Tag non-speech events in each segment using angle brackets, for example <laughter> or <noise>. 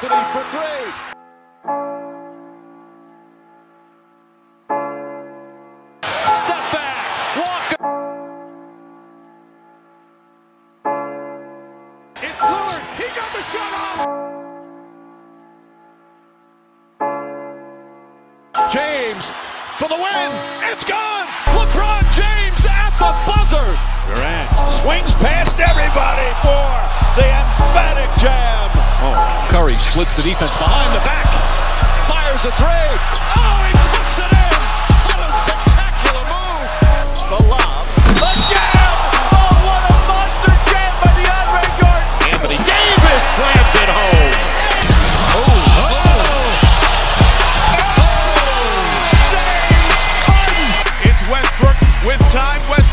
Anthony for three. Step back. Walker. It's Lillard. He got the shot off. James for the win. It's gone. LeBron James at the buzzer. Durant swings past everybody for the emphatic jam. Curry splits the defense behind the back. Fires a three. Oh, he puts it in. What a spectacular move. The lob. The jam. Oh, what a monster jam by DeAndre Jordan. Anthony Davis slams it home. Oh, oh. James Harden. It's Westbrook with time. Westbrook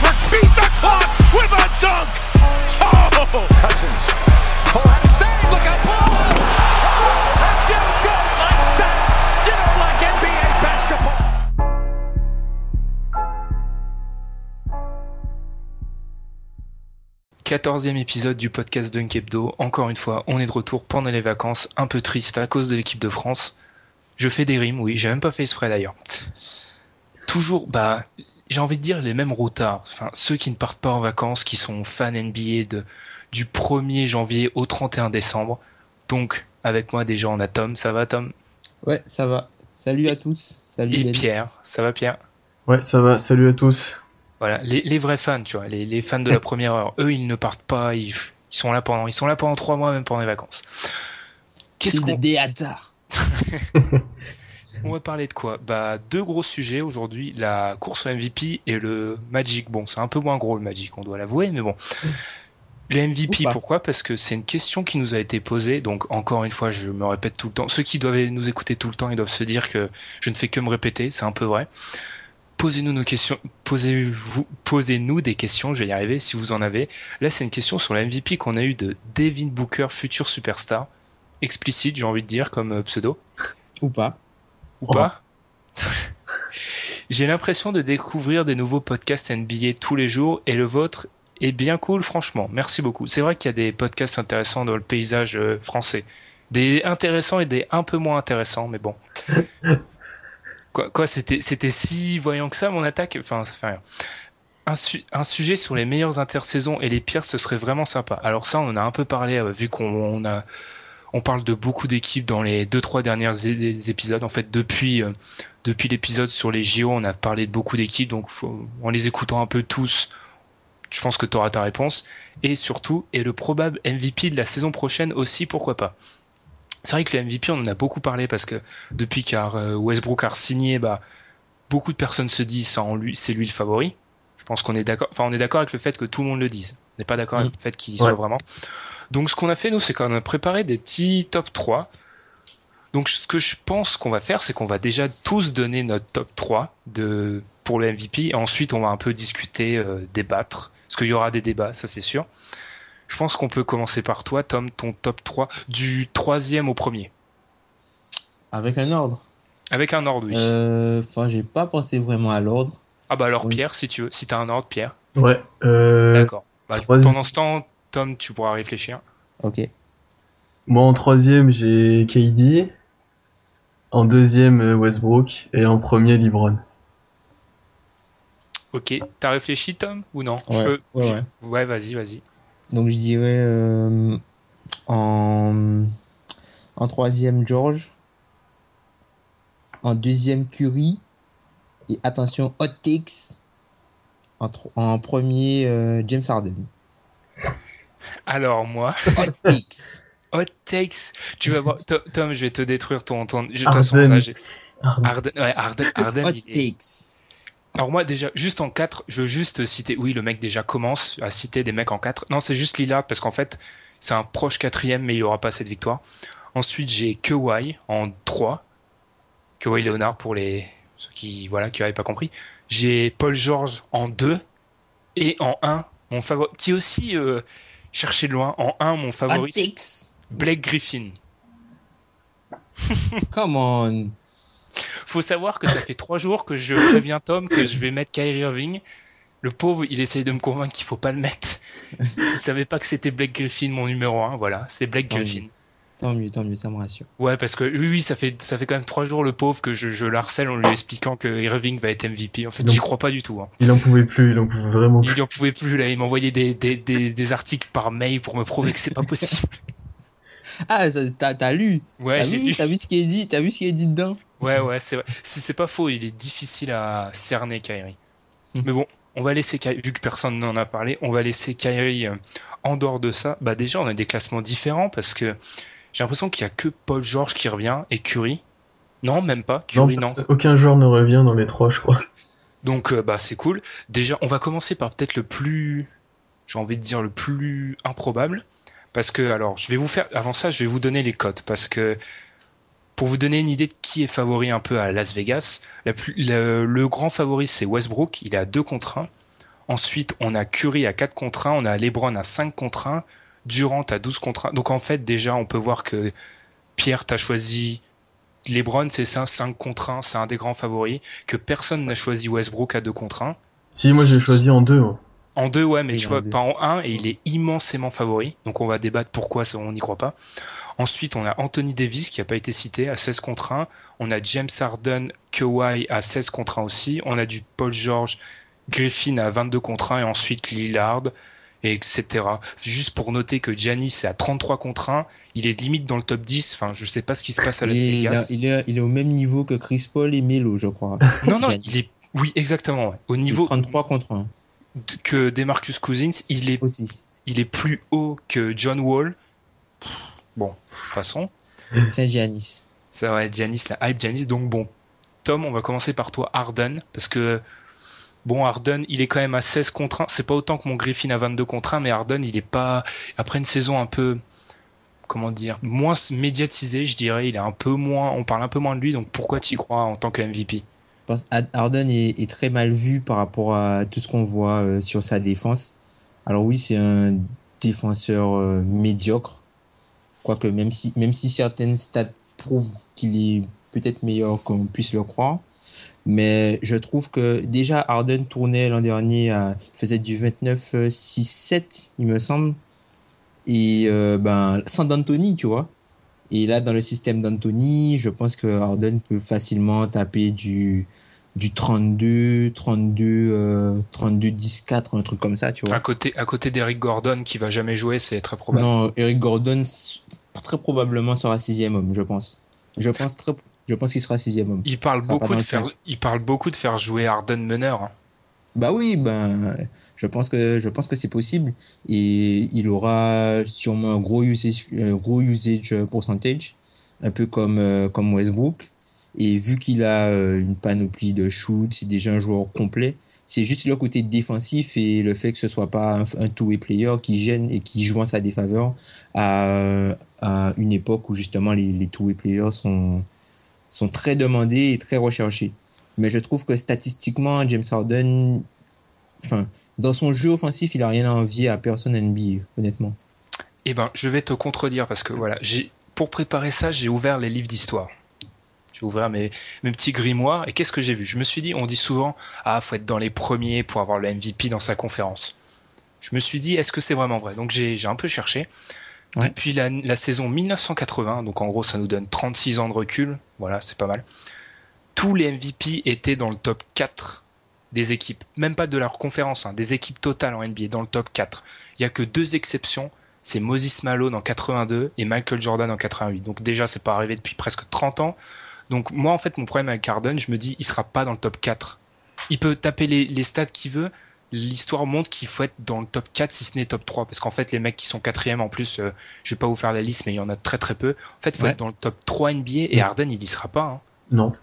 Quatorzième épisode du podcast Dunk Hebdo. Encore une fois, on est de retour pendant les vacances, un peu triste à cause de l'équipe de France. Je fais des rimes, oui, j'ai même pas fait exprès d'ailleurs. Toujours, bah, j'ai envie de dire les mêmes routards. Enfin, ceux qui ne partent pas en vacances, qui sont fans NBA de, du 1er janvier au 31 décembre. Donc, avec moi déjà, on a Tom. Ça va, Tom? Ouais, ça va. Salut à tous. Salut et Pierre. Ça va, Pierre? Ouais, ça va. Salut à tous. Voilà, les, les vrais fans, tu vois, les, les fans de la première heure, eux, ils ne partent pas, ils, ils sont là pendant, ils sont là pendant trois mois, même pendant les vacances. Qu'est-ce qu'on des hasards. <laughs> on va parler de quoi? Bah, deux gros sujets aujourd'hui, la course au MVP et le Magic. Bon, c'est un peu moins gros le Magic, on doit l'avouer, mais bon. Le MVP, pourquoi? Parce que c'est une question qui nous a été posée. Donc encore une fois, je me répète tout le temps. Ceux qui doivent nous écouter tout le temps, ils doivent se dire que je ne fais que me répéter. C'est un peu vrai. Posez-nous nos questions. Posez-vous, posez-nous des questions. Je vais y arriver si vous en avez. Là, c'est une question sur la MVP qu'on a eu de Devin Booker, futur superstar, explicite, j'ai envie de dire comme euh, pseudo Ou pas. ou Oh. pas. <laughs> J'ai l'impression de découvrir des nouveaux podcasts NBA tous les jours et le vôtre est bien cool, franchement. Merci beaucoup. C'est vrai qu'il y a des podcasts intéressants dans le paysage euh, français. Des intéressants et des un peu moins intéressants, mais bon. <laughs> Quoi, quoi c'était, c'était si voyant que ça, mon attaque? Enfin, ça fait rien. Un, su- un sujet sur les meilleures intersaisons et les pires, ce serait vraiment sympa. Alors ça, on en a un peu parlé, euh, vu qu'on on a, on parle de beaucoup d'équipes dans les deux trois dernières é- épisodes. En fait, depuis euh, depuis l'épisode sur les JO, on a parlé de beaucoup d'équipes. Donc, en les écoutant un peu tous, je pense que tu ta réponse. Et surtout, et le probable MVP de la saison prochaine aussi, pourquoi pas? C'est vrai que le MVP, on en a beaucoup parlé parce que depuis car Westbrook a signé, bah beaucoup de personnes se disent lui, c'est lui le favori. Je pense qu'on est d'accord. Enfin, on est d'accord avec le fait que tout le monde le dise. On n'est pas d'accord avec le fait qu'il y soit vraiment. Donc, ce qu'on a fait, nous, c'est qu'on a préparé des petits top 3. Donc, ce que je pense qu'on va faire, c'est qu'on va déjà tous donner notre top 3 de, pour le MVP. Et ensuite, on va un peu discuter, euh, débattre. Parce qu'il y aura des débats, ça c'est sûr. Je pense qu'on peut commencer par toi, Tom, ton top 3, du troisième au premier. Avec un ordre. Avec un ordre, oui. Euh, Enfin, j'ai pas pensé vraiment à l'ordre. Ah bah alors oui. Pierre, si tu veux, si t'as un ordre, Pierre. Ouais. Euh, D'accord. Bah, pendant ce temps, Tom, tu pourras réfléchir. Ok. moi, en troisième, j'ai KD. En deuxième, euh, Westbrook. Et en premier, LeBron. Ok. T'as réfléchi, Tom, ou non? Je Ouais, peux- ouais, ouais. Ouais, vas-y, vas-y. Donc, je dirais euh, en... en troisième, George. En deuxième, Curry. Et attention, hot takes. En, premier, euh, James Harden. Alors moi, Hot takes. <laughs> hot takes. Tu vas voir, To- Tom, je vais te détruire ton. ton... je- ouais, Hot il takes. Alors moi déjà, juste en 4, je veux juste citer, oui le mec déjà commence à citer des mecs en 4. Non c'est juste Lillard parce qu'en fait c'est un proche quatrième mais il aura pas cette victoire. Ensuite j'ai Kawhi en 3. Kawhi Leonard pour les ceux qui voilà qui n'avaient pas compris. J'ai Paul George en 2 et en 1 mon favori qui est aussi euh, cherché de loin en 1 mon favori. Blake Griffin. Come on. Faut savoir que ça fait trois jours que je préviens Tom que je vais mettre Kyrie Irving. Le pauvre, il essaye de me convaincre qu'il faut pas le mettre. Il savait pas que c'était Blake Griffin mon numéro 1, voilà, c'est Blake. Griffin. Tant mieux, tant mieux, ça me rassure. Ouais, parce que oui, oui, ça fait ça fait quand même trois jours le pauvre que je, je l'harcèle en lui expliquant que Irving va être MVP. En fait, j'y crois pas du tout. Hein. Il en pouvait plus, il en pouvait vraiment plus. Il en pouvait plus là, il m'envoyait des, des, des, des articles par mail pour me prouver que c'est pas possible. <laughs> Ah, t'as- lu Ouais, T'as j'ai vu, lu. t'as vu ce qui est dit T'as vu ce qui est dit dedans? Ouais, ouais, c'est vrai. C'est c'est pas faux, il est difficile à cerner, Kyrie. Mhm. Mais bon, on va laisser Kyrie, vu que personne n'en a parlé, on va laisser Kyrie euh, en dehors de ça. Bah déjà, on a des classements différents parce que j'ai l'impression qu'il y a que Paul George qui revient et Curry. Non, même pas. Non, Curry, non. que aucun joueur ne revient dans les trois, je crois. Donc, euh, bah c'est cool. Déjà, on va commencer par peut-être le plus, j'ai envie de dire le plus improbable. Parce que, alors, je vais vous faire, avant ça, je vais vous donner les cotes. Parce que, pour vous donner une idée de qui est favori un peu à Las Vegas, le, grand favori c'est Westbrook, il est à 2 contre 1. Ensuite, on a Curry à 4 contre 1, on a LeBron à 5 contre 1, Durant à 12 contre 1. Donc en fait, déjà, on peut voir que Pierre, t'as choisi LeBron, c'est ça, 5 contre 1, c'est un des grands favoris, que personne n'a choisi Westbrook à 2 contre 1. Si, moi j'ai choisi en deux. moi. En 2, ouais, mais Oui, tu vois, deux. pas en 1, et il est immensément favori. Donc on va débattre pourquoi ça, on n'y croit pas. Ensuite, on a Anthony Davis qui n'a pas été cité à 16 contre 1. On a James Harden, Kawhi à 16 contre 1 aussi. On a du Paul George, Griffin à 22 contre 1 et ensuite Lillard, et etc. Juste pour noter que Giannis est à 33 contre 1. Il est limite dans le top 10. Enfin, je sais pas ce qui se passe à Las il, Vegas. il est, il est au même niveau que Chris Paul et Melo, je crois. Non, non, il est, oui, exactement, ouais. Au niveau 33 contre 1 de- que Demarcus Cousins, il est aussi. il est plus haut que John Wall. Bon, passons. C'est Giannis. Ça va être Giannis, la hype Giannis. Donc bon, Tom, on va commencer par toi, Harden, parce que bon, Harden, il est quand même à 16 contre 1. C'est pas autant que mon Griffin à 22 contre 1, mais Harden, il est pas après une saison un peu comment dire, moins médiatisée, je dirais. Il est un peu moins, on parle un peu moins de lui. Donc pourquoi tu y crois en tant que MVP pense Harden est, très mal vu par rapport à tout ce qu'on voit euh, sur sa défense. Alors oui, c'est un défenseur euh, médiocre. Quoique même si, même si certaines stats prouvent qu'il est peut-être meilleur qu'on puisse le croire. Mais je trouve que déjà Harden tournait l'an dernier, à, faisait du 29-6-7, il me semble. Et euh, ben, sans d'Anthony, tu vois. Et là, dans le système d'Anthony, je pense que Harden peut facilement taper du, du 32, 32, euh, 32, 10, 4, un truc comme ça, tu vois. À côté, à côté d'Eric Gordon qui va jamais jouer, c'est très probable. Non, Eric Gordon, très probablement sera sixième homme, je pense. Je pense très, je pense qu'il sera sixième homme. Il parle beaucoup de faire, il parle beaucoup de faire jouer Harden meneur. Bah oui, ben, je pense que, je pense que c'est possible. Et il aura sûrement un gros usage, un gros usage percentage, un peu comme, euh, comme Westbrook. Et vu qu'il a euh, une panoplie de shoot, c'est déjà un joueur complet. C'est juste le côté défensif et le fait que ce soit pas un, un two-way player qui gêne et qui joue en sa défaveur à, à une époque où justement les, les two-way players sont, sont très demandés et très recherchés. Mais je trouve que statistiquement, James Harden, enfin, dans son jeu offensif, il a rien à envier à personne NBA, honnêtement. Eh ben, je vais te contredire parce que voilà, j'ai pour préparer ça, j'ai ouvert les livres d'histoire. J'ai ouvert mes, mes petits grimoires et qu'est-ce que j'ai vu? Je me suis dit, on dit souvent, ah, faut être dans les premiers pour avoir le MVP dans sa conférence. Je me suis dit, est-ce que c'est vraiment vrai? Donc j'ai j'ai un peu cherché. Ouais. Depuis la, la saison 1980, donc en gros ça nous donne 36 ans de recul, voilà, c'est pas mal. Tous les MVP étaient dans le top 4 des équipes, même pas de leur conférence, hein, des équipes totales en NBA, dans le top 4. Il y a que deux exceptions, c'est Moses Malone en 82 et Michael Jordan en 88. Donc déjà, c'est pas arrivé depuis presque 30 ans. Donc moi, en fait, mon problème avec Harden, je me dis, il sera pas dans le top 4. Il peut taper les, les stats qu'il veut. L'histoire montre qu'il faut être dans le top 4 si ce n'est top 3. Parce qu'en fait, les mecs qui sont quatrième, en plus, euh, je vais pas vous faire la liste, mais il y en a très très peu. En fait, il faut Ouais. être dans le top 3 NBA et Harden, il y sera pas. hein. Non.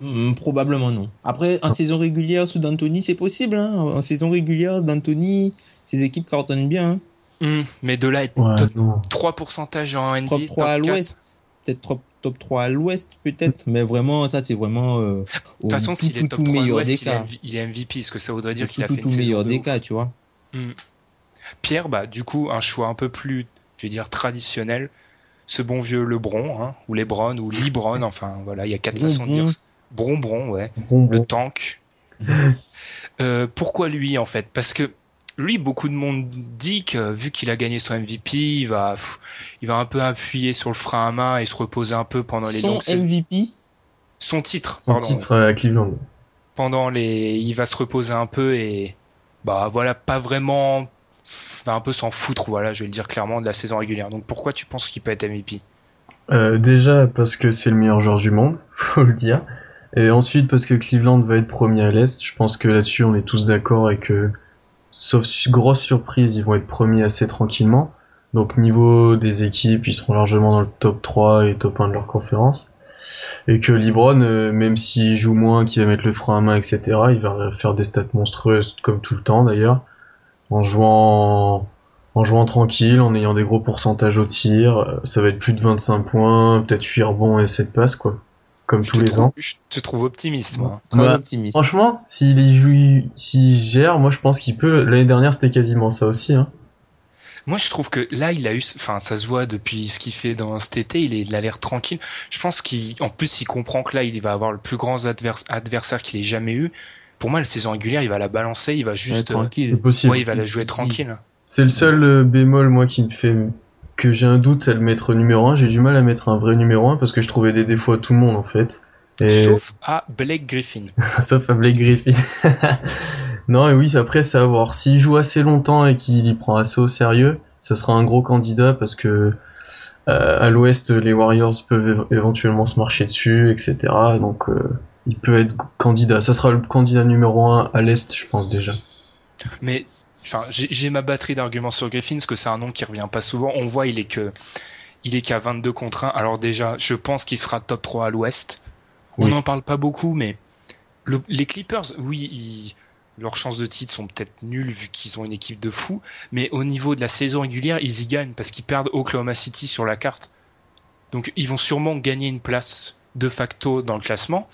Hmm, probablement non. Après, en saison régulière sous D'Antoni, c'est possible. Hein. En saison régulière, D'Antoni, ses équipes cartonnent bien. Hein. Hum, mais de là, être Ouais, top non. 3 pourcentages en NBA, Top 3 à top 4. l'ouest. Peut-être top, top 3 à l'ouest, peut-être. Mais vraiment, ça, c'est vraiment. euh, De toute façon, tout, s'il est tout, top tout 3 à l'ouest, il, est MVP, ce que ça voudrait dire Tout, qu'il a tout, fait une tout saison meilleur de des ouf. cas, tu vois. Pierre, bah, du coup, un choix un peu plus, je vais dire, traditionnel. Ce bon vieux LeBron, hein, ou LeBron, ou LeBron, enfin, voilà, il y a quatre façons de dire. ça. Bronbron, ouais. Le tank. Euh, pourquoi lui, en fait? Parce que lui, beaucoup de monde dit que vu qu'il a gagné son MVP, il va, pff, il va un peu appuyer sur le frein à main et se reposer un peu pendant les Son longues saisons. MVP, Son titre, Son pardon. titre à Cleveland. pendant les, il va se reposer un peu et bah voilà, pas vraiment, va un peu s'en foutre, voilà, je vais le dire clairement de la saison régulière. Donc pourquoi tu penses qu'il peut être MVP Euh, déjà parce que c'est le meilleur joueur du monde, <laughs> faut le dire. Et ensuite parce que Cleveland va être premier à l'Est. Je pense que là-dessus on est tous d'accord et que, sauf grosse surprise, ils vont être premiers assez tranquillement. Donc niveau des équipes, ils seront largement dans le top 3 et top 1 de leur conférence. Et que LeBron, euh, même s'il joue moins, qu'il va mettre le frein à main, etc., il va faire des stats monstrueuses comme tout le temps d'ailleurs, en jouant en jouant tranquille, en ayant des gros pourcentages au tir, euh, ça va être plus de 25 points, peut-être 8 rebonds et 7 passes, quoi. Comme je tous les trouve, ans. Je te trouve optimiste, moi. très Bah, optimiste. Franchement, s'il y joue, s'il gère, moi je pense qu'il peut. L'année dernière, c'était quasiment ça aussi, hein. Moi, je trouve que là, il a eu, enfin, ça se voit depuis ce qu'il fait dans cet été, il, est, il a l'air tranquille. Je pense qu'en plus, il comprend que là, il va avoir le plus grand advers- adversaire qu'il ait jamais eu. Pour moi, la saison régulière, il va la balancer, il va Ouais, juste, euh, tranquille. C'est possible. ouais, il va la jouer tranquille. C'est le seul euh, bémol, moi, qui me fait que j'ai un doute à le mettre numéro 1. J'ai du mal à mettre un vrai numéro 1 parce que je trouvais des défauts à tout le monde, en fait. Et... Sauf à Blake Griffin. <laughs> Sauf à Blake Griffin. <laughs> non, et oui, après, c'est à voir. S'il joue assez longtemps et qu'il y prend assez au sérieux, ça sera un gros candidat parce que euh, à l'ouest, les Warriors peuvent éventuellement se marcher dessus, etc. Donc, euh, il peut être candidat. Ça sera le candidat numéro 1 à l'est, je pense déjà. Mais enfin, j'ai ma batterie d'arguments sur Griffin, parce que c'est un nom qui revient pas souvent. On voit, il est que il est qu'à 22 contre 1. Alors déjà, je pense qu'il sera top 3 à l'ouest. On Oui. n'en parle pas beaucoup, mais le- les Clippers, oui, ils- leurs chances de titre sont peut-être nulles vu qu'ils ont une équipe de fous, mais au niveau de la saison régulière, ils y gagnent parce qu'ils perdent Oklahoma City sur la carte. Donc ils vont sûrement gagner une place de facto dans le classement.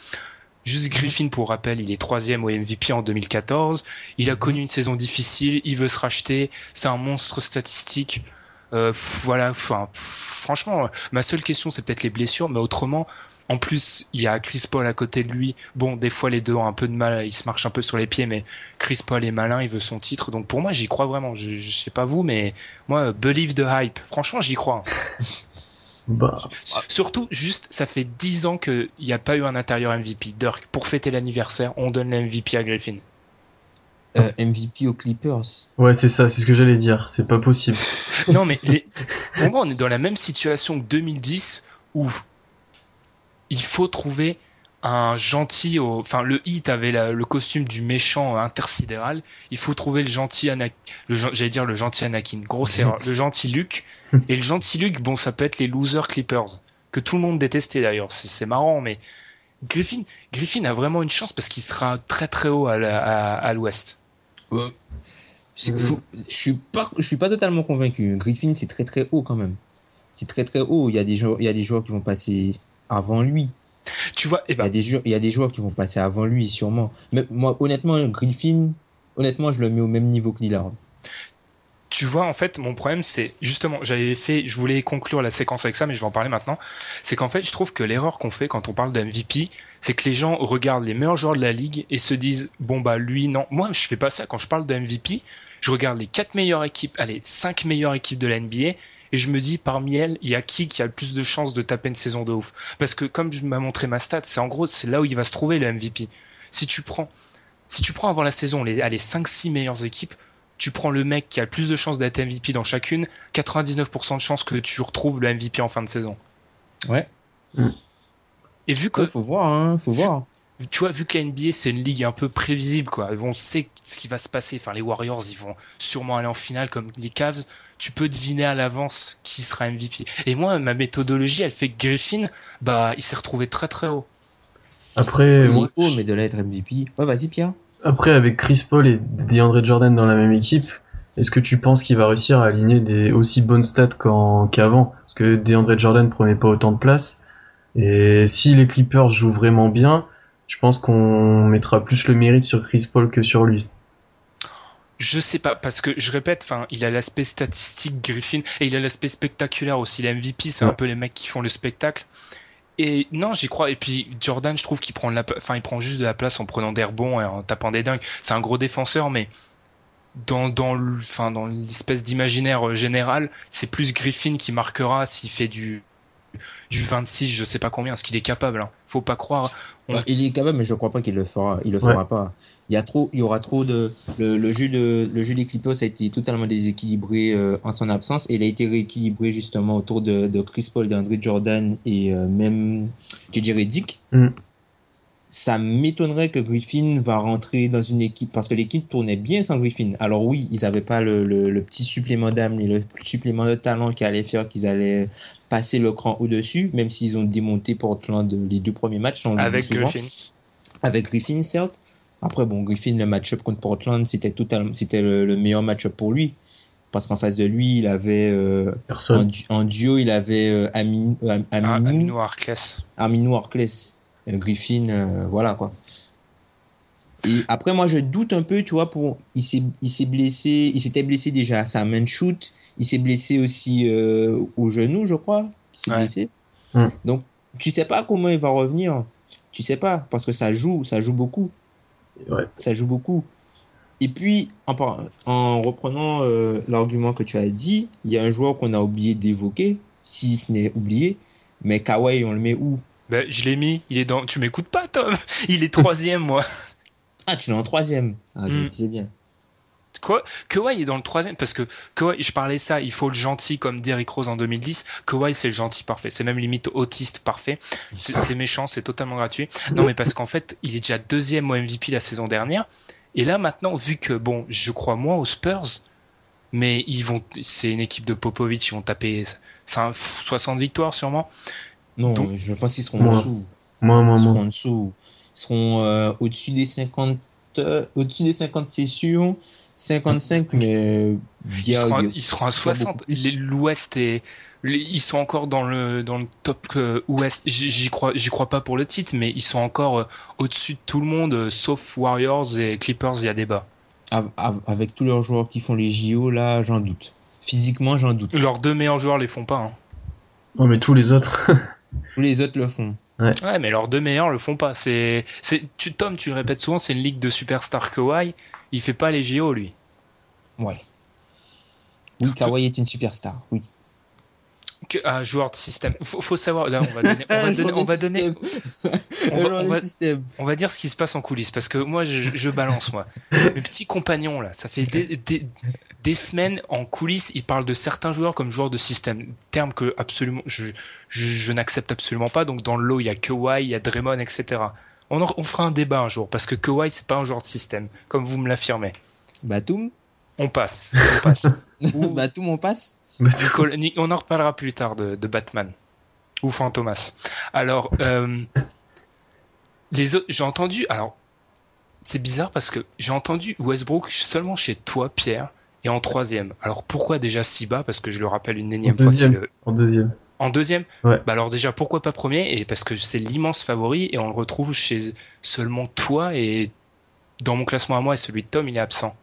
Juste Griffin, pour rappel, il est troisième au MVP en 2014. Il a connu une saison difficile, il veut se racheter, c'est un monstre statistique. Euh, voilà, enfin, franchement, ma seule question c'est peut-être les blessures, mais autrement, en plus, il y a Chris Paul à côté de lui. Bon, des fois les deux ont un peu de mal, ils se marchent un peu sur les pieds, mais Chris Paul est malin, il veut son titre. Donc pour moi, j'y crois vraiment. Je, je sais pas vous, mais moi, believe the hype. Franchement, j'y crois. <laughs> Bah, Surtout, juste, ça fait 10 ans qu'il n'y a pas eu un intérieur MVP. Dirk, pour fêter l'anniversaire, on donne le MVP à Griffin. Euh, MVP aux Clippers. ouais, c'est ça, c'est ce que j'allais dire. C'est pas possible. <laughs> Non, mais les- pour moi, on est dans la même situation que 2010 où il faut trouver un gentil. Au... Enfin, le hit avait la- le costume du méchant intersidéral. Il faut trouver le gentil Anakin. Le, j'allais dire le gentil Anakin. Grosse <laughs> erreur. Le gentil Luke. Et le gentil Luke, bon, ça peut être les losers Clippers. Que tout le monde détestait d'ailleurs. C'est, c'est marrant, mais Griffin, Griffin a vraiment une chance parce qu'il sera très très haut à, la- à, à l'ouest. Ouais. C'est- faut- Je suis pas, je suis pas totalement convaincu. Griffin, c'est très très haut quand même. C'est très très haut. Il y a des joueurs, il y a des joueurs qui vont passer avant lui. Tu vois, eh Il y ben, a des joueurs, il y a des joueurs qui vont passer avant lui sûrement. Mais moi, honnêtement, Griffin, honnêtement, je le mets au même niveau que Lillard. Tu vois, en fait, mon problème, c'est justement, j'avais fait, je voulais conclure la séquence avec ça, mais je vais en parler maintenant. C'est qu'en fait, je trouve que l'erreur qu'on fait quand on parle de MVP, c'est que les gens regardent les meilleurs joueurs de la ligue et se disent, bon bah lui, non. Moi, je fais pas ça. Quand je parle de MVP, je regarde les quatre meilleures équipes, allez, cinq meilleures équipes de la NBA, et je me dis, parmi elles, il y a qui qui a le plus de chances de taper une saison de ouf? Parce que comme je m'as montré ma stat, c'est en gros, c'est là où il va se trouver le MVP. Si tu prends, si tu prends avant la saison les, allez, 5-6 meilleures équipes, tu prends le mec qui a le plus de chances d'être MVP dans chacune, 99% de chances que tu retrouves le MVP en fin de saison. Ouais. Et vu que, Ouais, faut voir, hein, faut voir. tu vois, vu que la NBA c'est une ligue un peu prévisible, quoi, on sait ce qui va se passer. Enfin, les Warriors, ils vont sûrement aller en finale comme les Cavs. Tu peux deviner à l'avance qui sera MVP. Et moi, ma méthodologie, elle fait que Griffin, bah, il s'est retrouvé très très haut. Après, Il moi, est haut, mais de là être MVP. Ouais, vas-y, Pierre. après avec Chris Paul et DeAndre Jordan dans la même équipe, est-ce que tu penses qu'il va réussir à aligner des aussi bonnes stats qu'en- qu'avant? Parce que DeAndre Jordan prenait pas autant de place. Et si les Clippers jouent vraiment bien, je pense qu'on mettra plus le mérite sur Chris Paul que sur lui. Je sais pas, parce que je répète, enfin, il a l'aspect statistique Griffin et il a l'aspect spectaculaire aussi. Les MVP, c'est un peu les mecs qui font le spectacle. Et non, j'y crois. Et puis Jordan, je trouve qu'il prend de la, enfin, il prend juste de la place en prenant des rebonds et en tapant des dingues. C'est un gros défenseur, mais dans dans le, enfin, dans l'espèce d'imaginaire euh, général, c'est plus Griffin qui marquera s'il fait du du 26, je sais pas combien, ce qu'il est capable. Hein. Faut pas croire. On- Ouais, Il est capable, mais je crois pas qu'il le fera. Il le Ouais. fera pas. Il y a trop, il y aura trop de. Le, le jeu de, le jeu des Clippers a été totalement déséquilibré euh, en son absence et il a été rééquilibré justement autour de, de Chris Paul, d'Andre Jordan et euh, même, je dirais Dick. Mm. Ça m'étonnerait que Griffin va rentrer dans une équipe parce que l'équipe tournait bien sans Griffin. Alors oui, ils avaient pas le, le, le petit supplément d'âme et le supplément de talent qui allait faire qu'ils allaient passer le cran au-dessus, même s'ils ont démonté Portland les deux premiers matchs. on avec Griffin. avec Griffin, certes. Après, bon, Griffin, le match-up contre Portland, c'était totalement, c'était le, le meilleur match-up pour lui. Parce qu'en face de lui, il avait, euh, en, Personne. du- en duo, il avait euh, Amin, euh, Ah, Aminou. Euh, Griffin, euh, voilà, quoi. Et après, moi, je doute un peu, tu vois, pour, il s'est, il s'est blessé, il s'était blessé déjà à sa main shoot. Il s'est blessé aussi, euh, au genou, je crois. Il s'est Ouais. blessé. Mm. Donc, tu sais pas comment il va revenir. Tu sais pas, parce que ça joue, ça joue beaucoup Ouais. ça joue beaucoup. Et puis, en, par- en reprenant euh, l'argument que tu as dit, il y a un joueur qu'on a oublié d'évoquer, si ce n'est oublié, mais Kawhi, on le met où? Ben, je l'ai mis. Il est dans. Tu m'écoutes pas, Tom? <laughs> Il est troisième, moi. Ah, tu l'as en troisième. Ah, je Mm. le disais bien. Quoi Kawhi est dans le troisième parce que Kawhi, je parlais ça, il faut le gentil comme Derrick Rose en 2010. Kawhi, c'est le gentil parfait. C'est même limite autiste parfait. C'est méchant, c'est totalement gratuit. Non, mais parce qu'en fait, il est déjà deuxième au MVP la saison dernière. Et là, maintenant, vu que, bon, je crois moins aux Spurs, mais ils vont, c'est une équipe de Popovic, ils vont taper c'est un- pff, 60 victoires sûrement. Non, Donc- je pense qu'ils seront en dessous. Moi, moi, Ils seront en dessous. Ils seront euh, au-dessus des 50. euh, au-dessus des 50, c'est sûr. 55, mais. Ils seront, à- ils seront à pas 60. beaucoup plus. Les- L'Ouest est, ils sont encore dans le dans le top euh, Ouest. J'y crois, j'y crois pas pour le titre, mais ils sont encore euh, au-dessus de tout le monde, euh, sauf Warriors et Clippers. Il y a débat. av- av- Avec tous leurs joueurs qui font les JO, là, j'en doute. Physiquement, j'en doute. Leurs deux meilleurs joueurs les font pas. Hein. Non, mais tous les autres. <laughs> Tous les autres le font. Ouais, mais leurs deux meilleurs le font pas. C'est, c'est, tu Tom, tu le répètes souvent, c'est une ligue de superstars Kawhi. Il fait pas les JO lui. Ouais. Oui, Kawhi est une superstar. Oui. Que, un joueur de système. Faut, faut savoir. Là, on va <laughs> donner, on va donner, on va donner, on va- on va- on va dire ce qui se passe en coulisses parce que moi je, je balance moi mes petits compagnons là ça fait des, des, des semaines en coulisses ils parlent de certains joueurs comme joueurs de système terme que absolument je, je, je n'accepte absolument pas donc dans le lot il y a Kawhi il y a Draymond etc on, en- on fera un débat un jour parce que Kawhi c'est pas un joueur de système comme vous me l'affirmez Batum on passe on passe. <laughs> Batum, on passe Nicole- on en reparlera plus tard de, de Batman ou Fantomas. Alors, euh, les autres, j'ai entendu. Alors, c'est bizarre parce que j'ai entendu Westbrook seulement chez toi, Pierre, et en troisième. Alors pourquoi déjà si bas? Parce que je le rappelle une énième En fois, le En deuxième. En deuxième. Ouais. Bah alors déjà pourquoi pas premier? Et parce que c'est l'immense favori et on le retrouve chez seulement toi et dans mon classement à moi et celui de Tom, il est absent.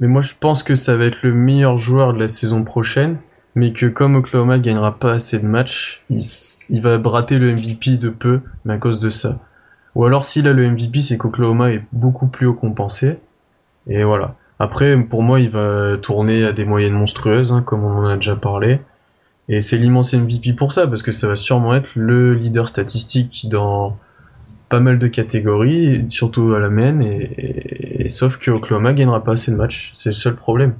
Mais moi, je pense que ça va être le meilleur joueur de la saison prochaine, mais que comme Oklahoma gagnera pas assez de matchs, il, il va brater le MVP de peu, mais à cause de ça. Ou alors, s'il a le MVP, c'est qu'Oklahoma est beaucoup plus haut compensé. Et voilà. Après, pour moi, il va tourner à des moyennes monstrueuses, hein, comme on en a déjà parlé. Et c'est l'immense MVP pour ça, parce que ça va sûrement être le leader statistique dans pas mal de catégories, surtout à la main, et, et- et- sauf que Oklahoma gagnera pas assez de matchs. C'est le seul problème.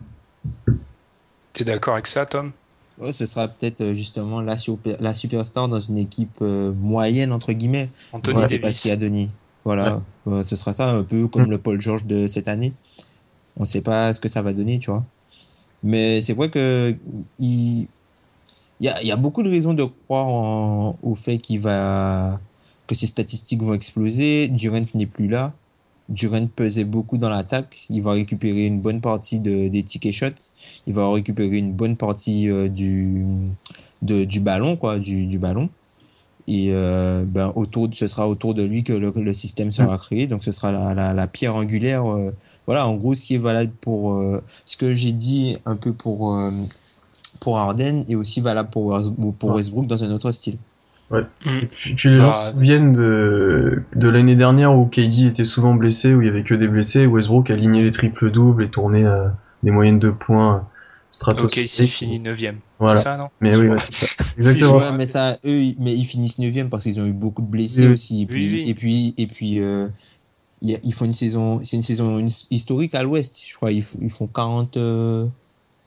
T'es d'accord avec ça, Tom? Ouais, ce sera peut-être euh, justement la, super, la superstar dans une équipe euh, moyenne, entre guillemets. Anthony On ne sait pas Davis. ce qu'il y a Denis. Voilà, Euh, ce sera ça un peu comme Mm. le Paul George de cette année. On ne sait pas ce que ça va donner, tu vois. Mais c'est vrai que il, il y, a, il y a beaucoup de raisons de croire en- au fait qu'il va, que ses statistiques vont exploser. Durant n'est plus là. Durant pesait beaucoup dans l'attaque. Il va récupérer une bonne partie de, des tickets shots. Il va récupérer une bonne partie euh, du, de, du ballon, quoi, du, du ballon. Et euh, ben, autour, ce sera autour de lui que le, le système sera créé. Donc ce sera la, la, la pierre angulaire. euh, voilà, en gros, ce qui est valable pour ce que j'ai dit un peu pour pour Harden est aussi valable pour, Westbrook- pour Ouais. Westbrook dans un autre style. Et puis, puis les gens Bah, se souviennent de, de l'année dernière où KD était souvent blessé, où il y avait que des blessés, où Westbrook alignait les triples-doubles et tournait à des moyennes de points Ok, stratosphériques. c'est fini 9ème. Voilà. C'est ça, non? Mais oui, ouais, c'est ça. <laughs> Exactement. Ouais, mais ça, eux, ils- mais ils finissent 9 parce qu'ils ont eu beaucoup de blessés Oui. aussi. Et puis, Oui, oui. et puis, et puis, euh, ils font une saison, c'est une saison his- historique à l'Ouest. Je crois ils, font 40, euh,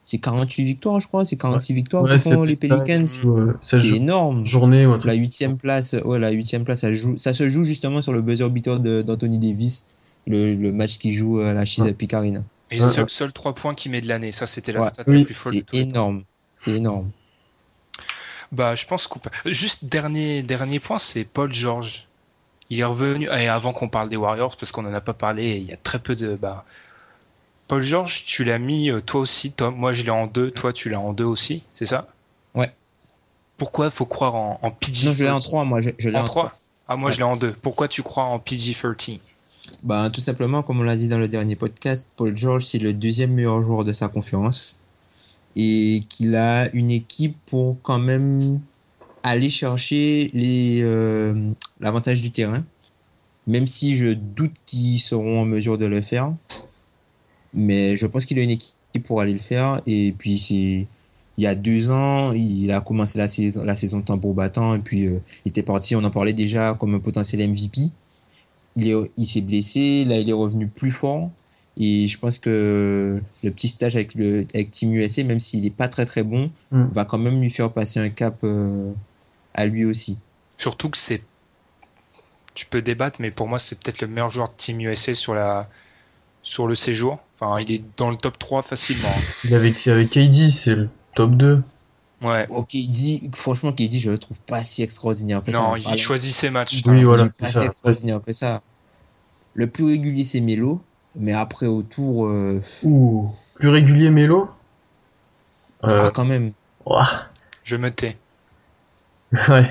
c'est 48 victoires, je crois. C'est 46 victoires Ouais, font les Pelicans. euh, C'est énorme. journée. La huitième place, ouais, la huitième place, ça, joue, ça se joue justement sur le buzzer beater d'Anthony Davis, le, le match qui joue à la Chesapeake Arena. Et Ouais, seul, seul 3 points qui met de l'année. Ça, c'était la Ouais. stat Oui, la plus folle de C'est énorme. C'est énorme. Bah, je pense qu'on peut. Juste dernier, dernier point, c'est Paul George. Il est revenu, et avant qu'on parle des Warriors, parce qu'on en a pas parlé, il y a très peu de, bah, Paul George, tu l'as mis, euh, toi aussi. Moi, je l'ai en deux, toi, tu l'as en deux aussi, c'est ça? Ouais. Pourquoi faut croire en, en PG? Non, je l'ai en 3, moi. Je, je l'ai En en 3? Ah, moi, Ouais. je l'ai en deux. Pourquoi tu crois en PG-13? Ben, tout simplement, comme on l'a dit dans le dernier podcast, Paul George, c'est le deuxième meilleur joueur de sa conférence. Et qu'il a une équipe pour quand même aller chercher les, euh, l'avantage du terrain. Même si je doute qu'ils seront en mesure de le faire. Mais je pense qu'il a une équipe pour aller le faire. Et puis, c'est, il y a deux ans, il a commencé la saison, la saison de tambour battant. Et puis, euh, il était parti, on en parlait déjà comme un potentiel MVP il est, il s'est blessé, là il est revenu plus fort. Et je pense que le petit stage avec le avec Team USA, même s'il est pas très très bon, Mm. va quand même lui faire passer un cap euh, à lui aussi. Surtout que c'est, tu peux débattre, mais pour moi, c'est peut-être le meilleur joueur de Team USA sur la, sur le séjour. Enfin, il est dans le top 3 facilement. hein. Il est avec, avec KD, c'est le top 2. Ouais. Ok, il dit, franchement, dit je le trouve pas si extraordinaire que ça. Non, il choisit ses matchs. Oui, voilà, il est pas si extraordinaire que ça. Le plus régulier c'est Melo, mais après autour, euh, Ouh, plus régulier Melo? Euh, ah, quand même. ouah, Je me tais. <laughs> Ouais.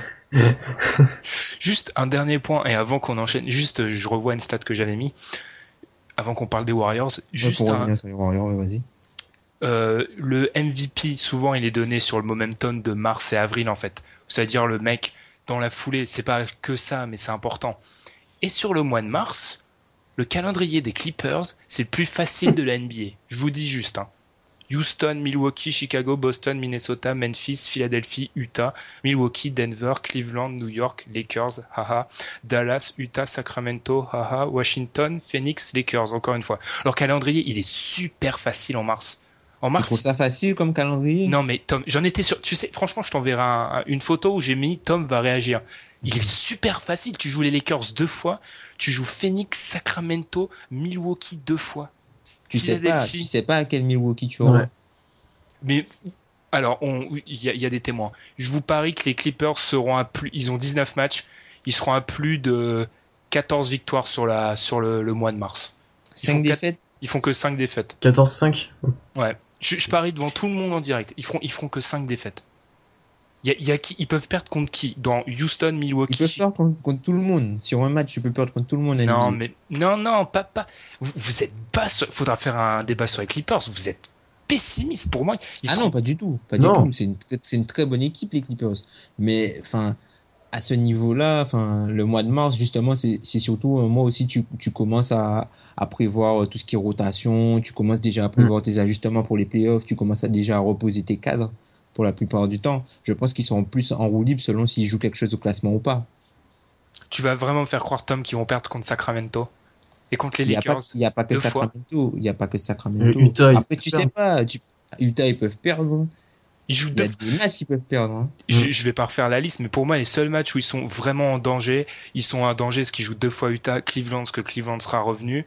Juste un dernier point, et avant qu'on enchaîne, juste, je revois une stat que j'avais mis, avant qu'on parle des Warriors, juste pour un, revenir sur les Warriors, ouais, vas-y. euh, le MVP, souvent, il est donné sur le momentum de mars et avril, en fait. C'est-à-dire, le mec, dans la foulée, c'est pas que ça, mais c'est important. Et sur le mois de mars, le calendrier des Clippers, c'est le plus facile de la NBA. Je vous dis juste, hein. Houston, Milwaukee, Chicago, Boston, Minnesota, Memphis, Philadelphie, Utah, Milwaukee, Denver, Cleveland, New York, Lakers, haha, Dallas, Utah, Sacramento, haha, Washington, Phoenix, Lakers, encore une fois. Leur calendrier, il est super facile en mars. En mars, trouves ça facile comme calendrier? Non mais Tom, j'en étais sûr. Tu sais, franchement, je t'enverrai un- un- une photo où j'ai mis Tom va réagir. Il est super facile. Tu joues les Lakers deux fois. Tu joues Phoenix, Sacramento, Milwaukee deux fois. Tu sais pas, tu sais pas à quel Milwaukee tu auras. Ouais. Mais alors, on- il y, y a des témoins. Je vous parie que les Clippers seront à plus. Ils ont 19 matchs. Ils seront à plus de 14 victoires sur la sur le, le mois de mars. Ils 5 font quatre- défaites Ils font que 5 défaites. 14-5 Ouais. Je, je parie devant tout le monde en direct. Ils feront ils feront que 5 défaites. Il y a, y a qui Ils peuvent perdre contre qui? Dans Houston, Ils Milwaukee? peuvent perdre contre, contre tout le monde. Sur un match, tu peux perdre contre tout le monde. Non, NBA. mais non, non, pas pas. Vous, vous êtes pas. Sur... Faudra faire un débat sur les Clippers. Vous êtes pessimiste pour moi. Ils ah sont- non, pas du tout. Pas Non. du tout. C'est une, c'est une très bonne équipe, les Clippers. Mais, enfin, à ce niveau-là, enfin, le mois de mars, justement, c'est c'est surtout un mois aussi, tu, tu commences à, à prévoir euh, tout ce qui est rotation, tu commences déjà à prévoir tes ajustements pour les playoffs, tu commences à déjà à reposer tes cadres pour la plupart du temps. Je pense qu'ils seront plus en roue libre selon s'ils jouent quelque chose au classement ou pas. Tu vas vraiment me faire croire Tom qu'ils vont perdre contre Sacramento et contre les Il n'y a, pas- Lakers. il y a pas que. Sacramento. Il n'y a pas que Sacramento. Utah, ils Après, tu peuvent sais pas. Tu... Utah, ils peuvent perdre. Ils jouent Il y a deux. des matchs qu'ils peuvent perdre. hein. Je, je vais pas refaire la liste, mais pour moi, les seuls matchs où ils sont vraiment en danger, ils sont en danger parce qu'ils jouent deux fois Utah, Cleveland, parce que Cleveland sera revenu.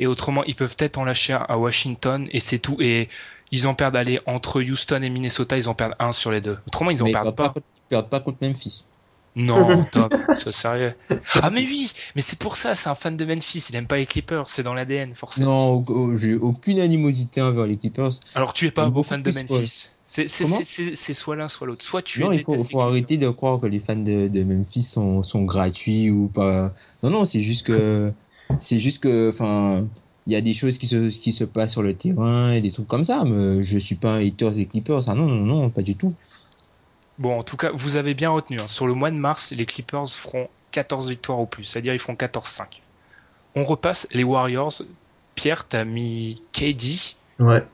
Et autrement, ils peuvent peut-être en lâcher un à Washington et c'est tout. Et ils en perdent aller entre Houston et Minnesota, ils en perdent un sur les deux. Autrement, ils en Mais ils perdent perdent pas. pas. ils perdent pas contre Memphis. Non, <laughs> Tom, sois sérieux. Ah mais oui, mais c'est pour ça, c'est un fan de Memphis, il aime pas les Clippers, c'est dans l'ADN forcément. Non, j'ai aucune animosité envers les Clippers. Alors tu es pas un beau fan de Memphis. C'est c'est- Comment c'est- c'est- c'est soit l'un soit l'autre. Soit tu Non, es il faut, faut arrêter de croire que les fans de, de Memphis sont, sont gratuits ou pas. Non, non, c'est juste que, c'est juste que, enfin, il y a des choses qui se, qui se passent sur le terrain et des trucs comme ça, mais je suis pas un hater des Clippers. Ah non, non, non, pas du tout. Bon, en tout cas, vous avez bien retenu. hein. Sur le mois de mars, les Clippers feront 14 victoires au plus, c'est-à-dire ils feront 14-5. On repasse les Warriors. Pierre, t'as mis KD. Ouais.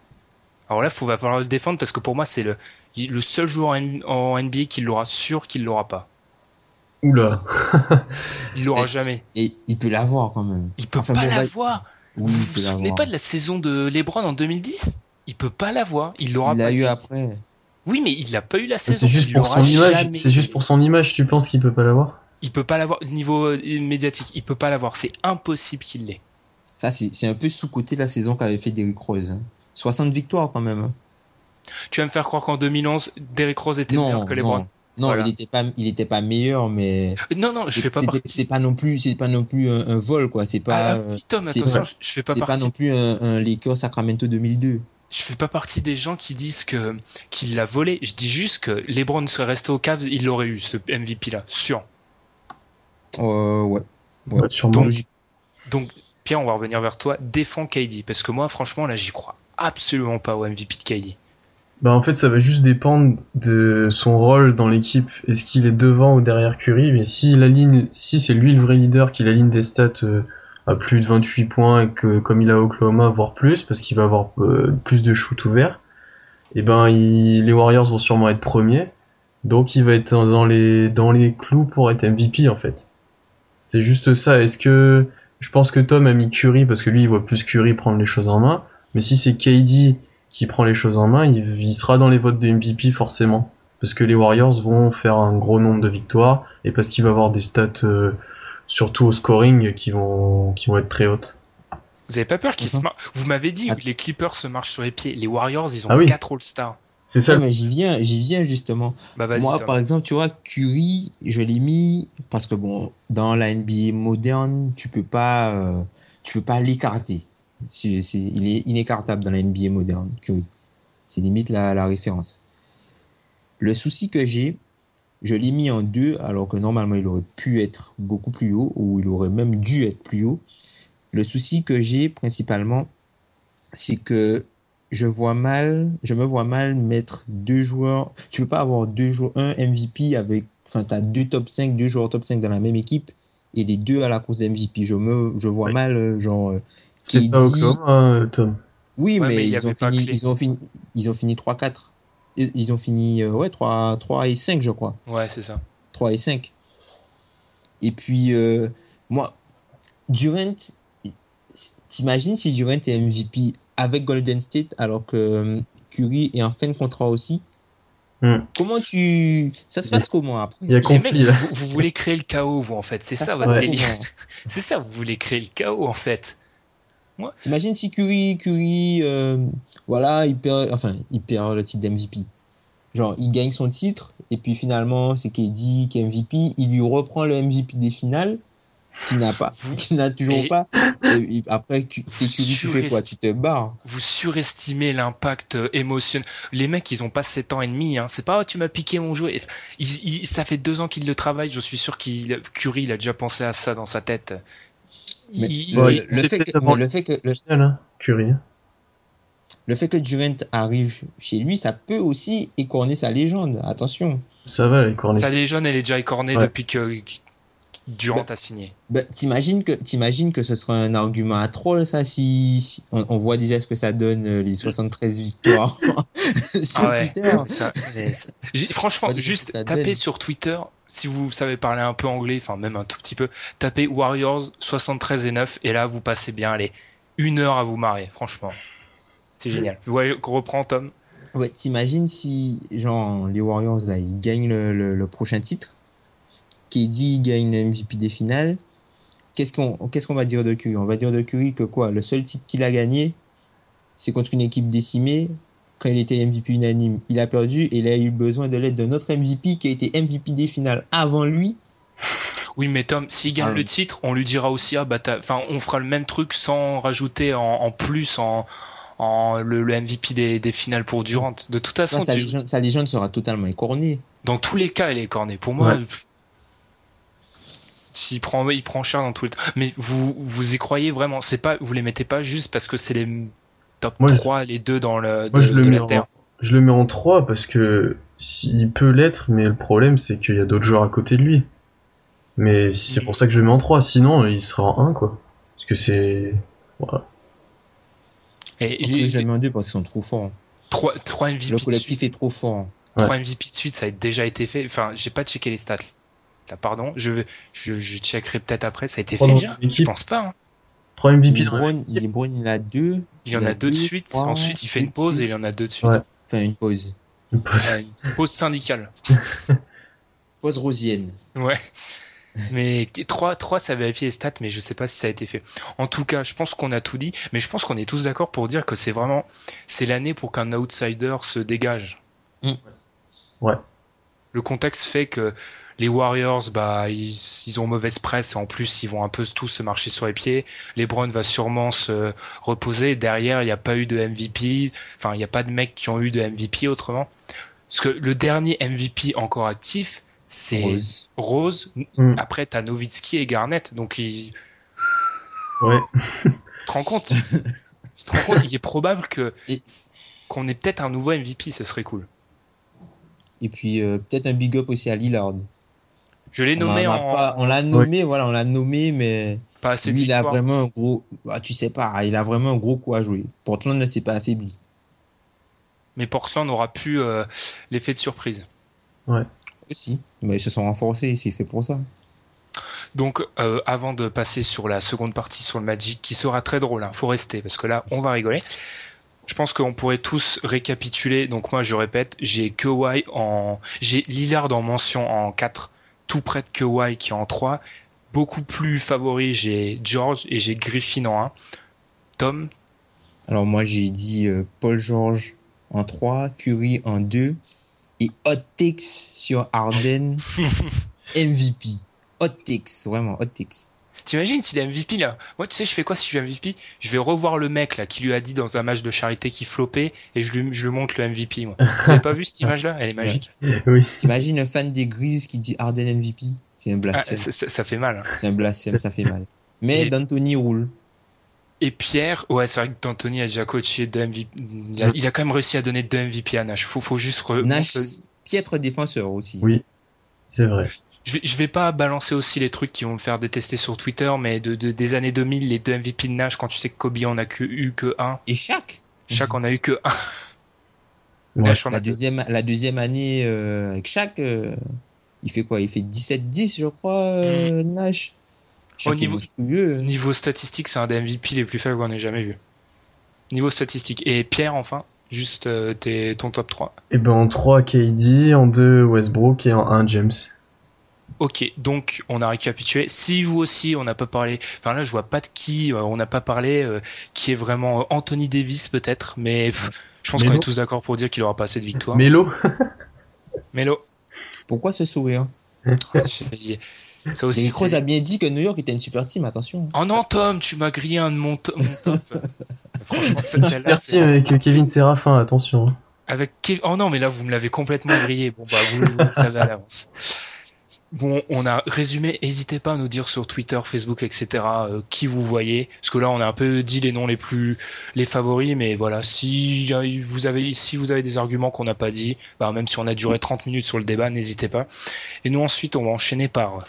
Alors là, il va falloir le défendre parce que pour moi, c'est le, le seul joueur en, en NBA qui l'aura sûr qu'il l'aura pas. Oula. Il l'aura Et- jamais. Et il peut l'avoir quand même. Il peut Enfin, pas l'avoir. Oui, vous vous souvenez pas de la saison de LeBron en 2010 Il peut pas l'avoir. Il l'aura Il pas. l'a eu après. Oui, mais il l'a pas eu la saison. C'est juste jamais. C'est juste pour son image. Tu penses qu'il peut pas l'avoir? Il peut pas l'avoir. Niveau euh, médiatique, il peut pas l'avoir. C'est impossible qu'il l'ait. Ça, c'est c'est un peu sous-côté la saison qu'avait fait Derrick Rose. hein. 60 victoires quand même. hein. Tu vas me faire croire qu'en 2011, Derrick Rose était meilleur que LeBron non, non Voilà. il était pas, il était pas meilleur, mais Non, non, je fais pas partie. c'est pas non plus, c'est pas non plus un, un vol quoi. C'est pas, Ah, euh, Tom, c'est attention, pas- je- fais pas c'est pas non plus un, un Lakers Sacramento 2002. Je fais pas partie des gens qui disent que qu'il l'a volé. Je dis juste que LeBron serait resté au Cavs, il l'aurait eu ce MVP là, sûr. Euh, ouais. Ouais. Ouais, sûrement. Donc Pierre, on va revenir vers toi. Défends KD parce que moi, franchement, là, j'y crois absolument pas au MVP de KD. Bah en fait ça va juste dépendre de son rôle dans l'équipe. Est-ce qu'il est devant ou derrière Curry? Mais si la ligne, si c'est lui le vrai leader qui aligne des stats euh, à plus de 28 points et que comme il a Oklahoma voire plus parce qu'il va avoir euh, plus de shoot ouverts, et ben il- les Warriors vont sûrement être premiers. Donc il va être dans les dans les clous pour être MVP en fait. C'est juste ça. Est-ce que je pense que Tom a mis Curry parce que lui il voit plus Curry prendre les choses en main. Mais si c'est KD qui prend les choses en main, il, il sera dans les votes de MVP forcément. Parce que les Warriors vont faire un gros nombre de victoires et parce qu'il va avoir des stats, euh, surtout au scoring, qui vont, qui vont être très hautes. Vous avez pas peur qu'ils Mhm. se mar- Vous m'avez dit Ah. que les Clippers se marchent sur les pieds. Les Warriors, ils ont Ah oui. 4 All-Stars. C'est ça. Ouais, mais j'y viens, j'y viens justement. Bah. Moi, Tom. par exemple, tu vois, Curry, je l'ai mis parce que bon, dans la NBA moderne, tu peux pas, euh, tu peux pas l'écarter. Il est inécartable dans la NBA moderne, Curry. C'est limite la, la référence. Le souci que j'ai, je l'ai mis en deux, alors que normalement il aurait pu être beaucoup plus haut, ou il aurait même dû être plus haut. Le souci que j'ai principalement, c'est que je vois mal, je me vois mal mettre deux joueurs. Tu peux pas avoir deux joueurs, un MVP avec, enfin, t'as deux top 5, deux joueurs top 5 dans la même équipe et les deux à la course de MVP. Je me, je vois Oui. mal, euh, genre, euh, C'est pas Oklahoma, euh, Tom. oui, Ouais, mais, mais ils, ont fini, ils ont fini, ils ont fini 3-4. Ils, ils ont fini, euh, ouais, 3, 3 et 5, je crois. Ouais, c'est ça. 3 et 5. Et puis, euh, moi, Durant, t'imagines si Durant est MVP avec Golden State alors que euh, Curry est en fin de contrat aussi? Hmm. Comment tu. Ça se passe comment après? Il y a conflit mecs, vous, vous voulez créer le chaos, vous, en fait. C'est ça, se votre délire. <laughs> C'est ça, vous voulez créer le chaos, en fait. T'imagines si Curry, Curry, euh, voilà, il perd, enfin, il perd le titre d'MVP. Genre, il gagne son titre, et puis finalement, c'est KD qui est MVP, il lui reprend le MVP des finales, qu'il n'a pas, Vous- qu'il n'a toujours et- pas. Et, après, tu- t'es tu fais quoi Tu te barres. Vous surestimez l'impact euh, émotionnel. Les mecs, ils ont pas 7 ans et demi. Hein. C'est pas, oh, tu m'as piqué mon jouet. Ça fait deux ans qu'ils le travaillent. Je suis sûr qu'il, Curry, il a déjà pensé à ça dans sa tête. Mais Il- le, il- fait que, le fait que le, hein, fait que Durant arrive chez lui, ça peut aussi écorner sa légende. Attention. Ça va, les cornets. Sa légende, elle est déjà écornée Ouais. depuis que Durant a signé. Ben, t'imagines que t'imagines que ce sera un argument à troll ça si, si- on, on voit déjà ce que ça donne euh, les 73 victoires <laughs> sur Ah ouais. Twitter. <laughs> Ça- Franchement, juste ça tapez donne. sur Twitter, si vous savez parler un peu anglais, enfin même un tout petit peu, tapez Warriors 73 et 9 et là vous passez bien allez, une heure à vous marrer, franchement. C'est génial. Vous voyez qu'on reprend Tom? Ouais, t'imagines si genre les Warriors là ils gagnent le, le- le prochain titre, KD gagne le MVP des finales. Qu'est-ce qu'on qu'est-ce qu'on va dire de Curry? On va dire de Curry que quoi? Le seul titre qu'il a gagné, c'est contre une équipe décimée quand il était MVP unanime, il a perdu et il a eu besoin de l'aide d'un autre MVP qui a été MVP des finales avant lui. Oui, mais Tom, s'il gagne Ah. le titre, on lui dira aussi, ah bah, enfin, on fera le même truc sans rajouter en, en plus en, en le, le MVP des, des finales pour Durant. De toute façon, sa, tu- légende, sa légende sera totalement écornée. dans tous les cas, elle est cornée. Pour moi, Ouais. S'il prend, il prend cher dans tous les. Mais vous, vous y croyez vraiment? C'est pas, vous les mettez pas juste parce que c'est les top Moi, je- 3, les deux dans le Moi, de, je le, de mets la terre? en, je le mets en 3 parce que il peut l'être, mais le problème c'est qu'il y a d'autres joueurs à côté de lui. Mais si- c'est pour ça que je le mets en 3, sinon il sera en 1 quoi. Parce que c'est. Voilà. Et je le mets en deux parce qu'ils sont trop forts. trois, trois MVP Le de collectif suite. est trop fort. Ouais. 3 MVP de suite, ça a déjà été fait. Enfin, j'ai pas checké les stats. Là, pardon. Je, je, je checkerai peut-être après. Ça a été fait équipe. Je pense pas. hein. 3 MVP dans LeBron, LeBron, il a deux. Il y en Il y a a deux de suite. trois, Ensuite, il fait une pause et il y en a deux de suite. Ouais. Enfin, une pause. une pause. Ouais, une pause syndicale. <laughs> Pause rosienne. Ouais. Mais 3, 3, ça vérifie les stats, mais je sais pas si ça a été fait. En tout cas, je pense qu'on a tout dit, mais je pense qu'on est tous d'accord pour dire que c'est vraiment, c'est l'année pour qu'un outsider se dégage. Mm. Ouais. Le contexte fait que les Warriors, bah, ils, ils ont mauvaise presse et en plus, ils vont un peu tous se marcher sur les pieds. LeBron va sûrement se reposer. Derrière, il n'y a pas eu de MVP. Enfin, il n'y a pas de mecs qui ont eu de MVP autrement. Parce que le dernier MVP encore actif, c'est Rose. Rose. Mm. Après, t'as Nowitzki et Garnett. Donc, il... Ouais. tu te rends compte? Tu te rends compte? Il est probable que qu'on ait peut-être un nouveau MVP. Ce serait cool. et puis, euh, peut-être un big up aussi à Lillard. Je l'ai On nommé en a en pas- on l'a nommé, voilà, on l'a nommé, mais pas assez lui, il a vraiment un gros. Bah, tu sais pas, il a vraiment un gros coup à jouer. Portland ne s'est pas affaibli. Mais Portland aura pu euh, l'effet de surprise. Aussi. Mais ils se sont renforcés, c'est fait pour ça. Donc, euh, avant de passer sur la seconde partie sur le Magic, qui sera très drôle, hein, faut rester parce que là, on va rigoler. Je pense qu'on pourrait tous récapituler. Donc moi, je répète, j'ai Kawhi en, j'ai Lillard en mention en 4, tout près de Kawhi qui est en 3. Beaucoup plus favori, j'ai George et j'ai Griffin en 1. Tom, Alors, moi, j'ai dit euh, Paul George en 3, Curry en 2 et Hot Takes sur Harden <laughs> MVP. Hot Takes, vraiment, Hot Takes. T'imagines s'il est MVP là Moi, tu sais, je fais quoi si je suis MVP Je vais revoir le mec là qui lui a dit dans un match de charité qu'il flopait et je lui, je lui montre le MVP. Moi. <laughs> Vous avez pas vu cette image là Elle est magique. Oui. T'imagines un fan des Grizzlies qui dit Harden MVP C'est un Ah, blasphème. ça, ça- ça fait mal. hein. c'est un blasphème, ça fait mal. Mais Et- D'Antoni roule. Et Pierre, ouais, c'est vrai que D'Antoni a déjà coaché deux MVP. Il a, il a quand même réussi à donner deux MVP à Nash. Faut, faut juste. re- Nash, piètre défenseur aussi. Oui. C'est vrai. Je vais, je vais pas balancer aussi les trucs qui vont me faire détester sur Twitter, mais de, de- des années 2000, les deux MVP de Nash, quand tu sais que Kobe en a que, eu que un, Et chaque chaque en a eu que un. Ouais. Nash la deux. deuxième, la deuxième année euh, avec chaque, euh, il fait quoi? Il fait 17-10, je crois, euh, Nash? Shaq Au niveau-. Niveau statistique, c'est un des MVP les plus faibles qu'on ait jamais vu. Niveau statistique. Et Pierre, enfin, juste euh, tes- ton top 3. Et ben en 3 KD, en 2 Westbrook et en 1 James. Ok, donc on a récapitulé. Si vous aussi, on n'a pas parlé, enfin là je vois pas de qui, euh, on n'a pas parlé, euh, qui est vraiment Anthony Davis peut-être, mais pff, je pense qu'on est tous d'accord pour dire qu'il aura pas assez de victoires. Melo Melo, Pourquoi ce sourire? Ça aussi. A bien dit que New York était une super team, attention. Oh non Tom, tu m'as grillé un de mon, to- mon top. <laughs> Franchement, celle-là, <laughs> Merci c'est- avec Kevin Séraphin, attention. Avec Kev- Oh non, mais là, vous me l'avez complètement grillé. Bon, bah, vous, vous le savez à l'avance. Bon, on a résumé. N'hésitez pas à nous dire sur Twitter, Facebook, etc. euh, qui vous voyez, parce que là, on a un peu dit les noms les plus, les favoris, mais voilà, si vous avez, si vous avez des arguments qu'on n'a pas dit, bah, même si on a duré 30 minutes sur le débat, n'hésitez pas. Et nous ensuite, on va enchaîner par.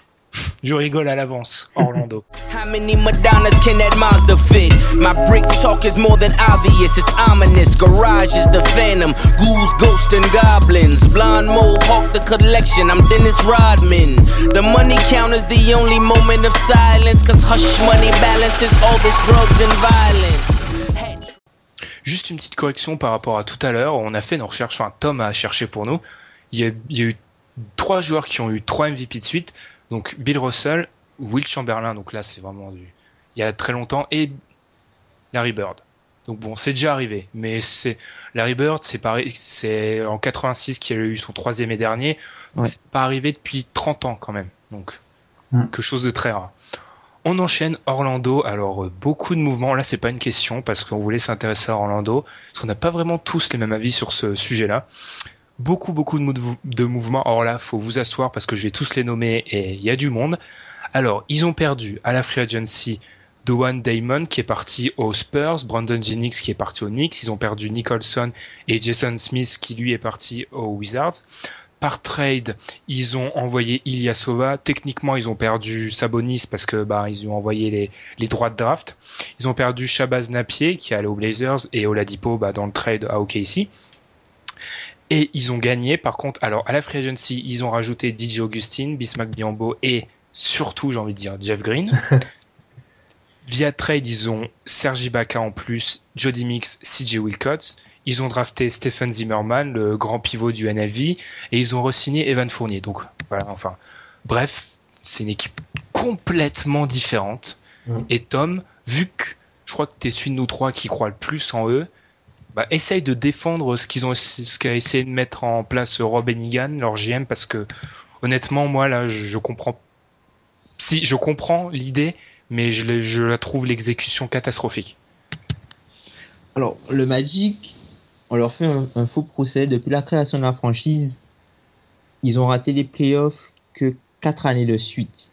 Je rigole à l'avance, Orlando. How many Madonnas can that Mazda fit? My brick talk is more than obvious, it's ominous. Garage is the phantom, ghouls, ghosts, and goblins. Blonde mohawk, the collection, I'm Dennis Rodman. The money count is the only moment of silence, cause hush money balances all this drugs and violence. Juste une petite correction par rapport à tout à l'heure. On a fait nos recherches, enfin Tom a cherché pour nous. Il y a, il y a eu trois joueurs qui ont eu trois MVP de suite. Donc Bill Russell, Will Chamberlain, donc là c'est vraiment du... il y a très longtemps, et Larry Bird. Donc bon, c'est déjà arrivé. Mais c'est Larry Bird, c'est pareil, c'est en 86 qu'il a eu son troisième et dernier. Ouais. C'est pas arrivé depuis 30 ans quand même. Donc Mm. quelque chose de très rare. On enchaîne Orlando. Alors euh, beaucoup de mouvements. Là, c'est pas une question parce qu'on voulait s'intéresser à Orlando parce qu'on n'a pas vraiment tous les mêmes avis sur ce sujet-là. Beaucoup, beaucoup de, mou- de mouvements. Alors là, faut vous asseoir parce que je vais tous les nommer et il y a du monde. Alors, ils ont perdu à la free agency Doan Damon qui est parti aux Spurs, Brandon Jennings qui est parti aux Knicks, ils ont perdu Nicholson et Jason Smith qui lui est parti aux Wizards. Par trade, ils ont envoyé Ilyasova. Techniquement, ils ont perdu Sabonis parce que bah ils ont envoyé les, les droits de draft. Ils ont perdu Shabazz Napier qui est allé aux Blazers et Oladipo bah, dans le trade à OKC. Et ils ont gagné. Par contre, alors à la free agency, ils ont rajouté DJ Augustine, Bismack Biombo et surtout, j'ai envie de dire, Jeff Green. <laughs> Via trade, ils ont Sergi Ibaka en plus, Jody Mix, CJ Wilcox. Ils ont drafté Stephen Zimmerman, le grand pivot du NFV, et ils ont re-signé Evan Fournier. Donc voilà, enfin, bref, c'est une équipe complètement différente. Mm. Et Tom, vu que je crois que t'es celui de nous trois qui croit le plus en eux, bah, essaye de défendre ce qu'ils ont, ce qu'a essayé de mettre en place Rob Enigan, leur GM, parce que honnêtement, moi là, je, je comprends. Si je comprends l'idée, mais je, la trouve l'exécution catastrophique. Alors, le Magic, on leur fait un, un faux procès. Depuis la création de la franchise, ils ont raté les playoffs que 4 années de suite.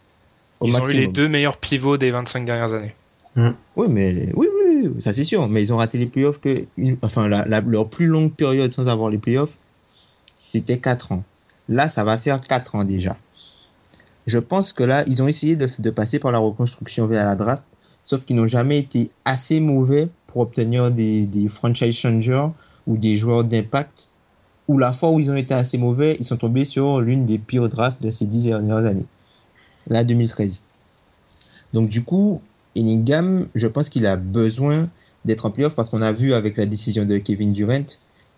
Au Ils ont eu maximum. les deux meilleurs pivots des 25 dernières années. Oui, mais oui, ça c'est sûr. Mais ils ont raté les playoffs que, enfin, leur plus longue période sans avoir les playoffs, c'était 4 ans. Là, ça va faire 4 ans déjà. Je pense que là, ils ont essayé de, passer par la reconstruction vers la draft, sauf qu'ils n'ont jamais été assez mauvais pour obtenir des, des franchise changers ou des joueurs d'impact. Ou la fois où ils ont été assez mauvais, ils sont tombés sur l'une des pires drafts de ces 10 dernières années. La 2013. Donc du coup, Enningham, je pense qu'il a besoin d'être en playoff parce qu'on a vu avec la décision de Kevin Durant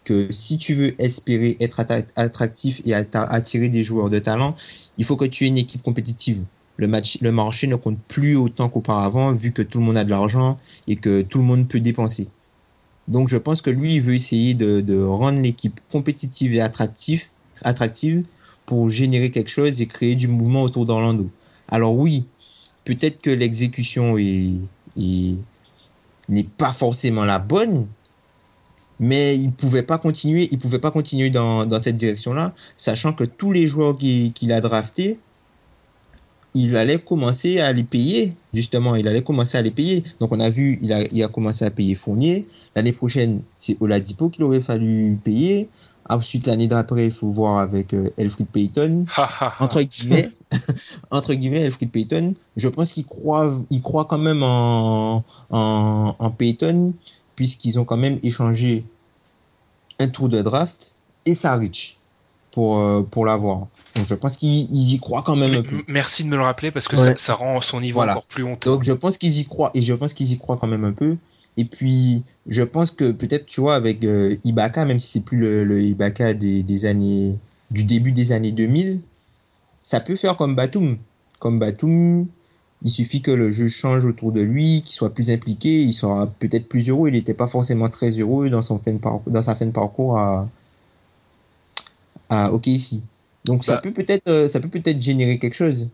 que si tu veux espérer être attractif et attirer des joueurs de talent, il faut que tu aies une équipe compétitive. Le, marché ne compte plus autant qu'auparavant vu que tout le monde a de l'argent et que tout le monde peut dépenser. Donc je pense que lui, il veut essayer de, rendre l'équipe compétitive et attractive pour générer quelque chose et créer du mouvement autour d'Orlando. Alors oui, peut-être que l'exécution est, est- n'est pas forcément la bonne, mais il pouvait pas continuer, il pouvait pas continuer dans, cette direction-là, sachant que tous les joueurs qu'il qu'il a draftés, il allait commencer à les payer, justement, il allait commencer à les payer. Donc on a vu, il a, il a commencé à payer Fournier. L'année prochaine, c'est Oladipo qu'il aurait fallu payer. Ensuite, l'année d'après, il faut voir avec euh, Elfrid Payton <laughs> entre guillemets, <laughs> entre guillemets, Elfrid Payton, je pense qu'il croit, il croit quand même en, en, en Payton, puisqu'ils ont quand même échangé un tour de draft et Saric pour, euh, pour l'avoir. Donc je pense qu'ils ils y croient quand même un peu. Merci de me le rappeler parce que Ouais. ça, ça rend son niveau Voilà. encore plus honteux. Donc je pense qu'ils y croient et je pense qu'ils y croient quand même un peu. Et puis je pense que peut-être tu vois avec euh, Ibaka, même si c'est plus le, le Ibaka des, des années du début des années 2000, ça peut faire comme Batum. Comme Batum, il suffit que le jeu change autour de lui, qu'il soit plus impliqué, il sera peut-être plus heureux. Il n'était pas forcément très heureux dans son fin de parcours, dans sa fin de parcours à à OKC. Donc ça Bah. peut peut-être euh, ça peut peut-être générer quelque chose.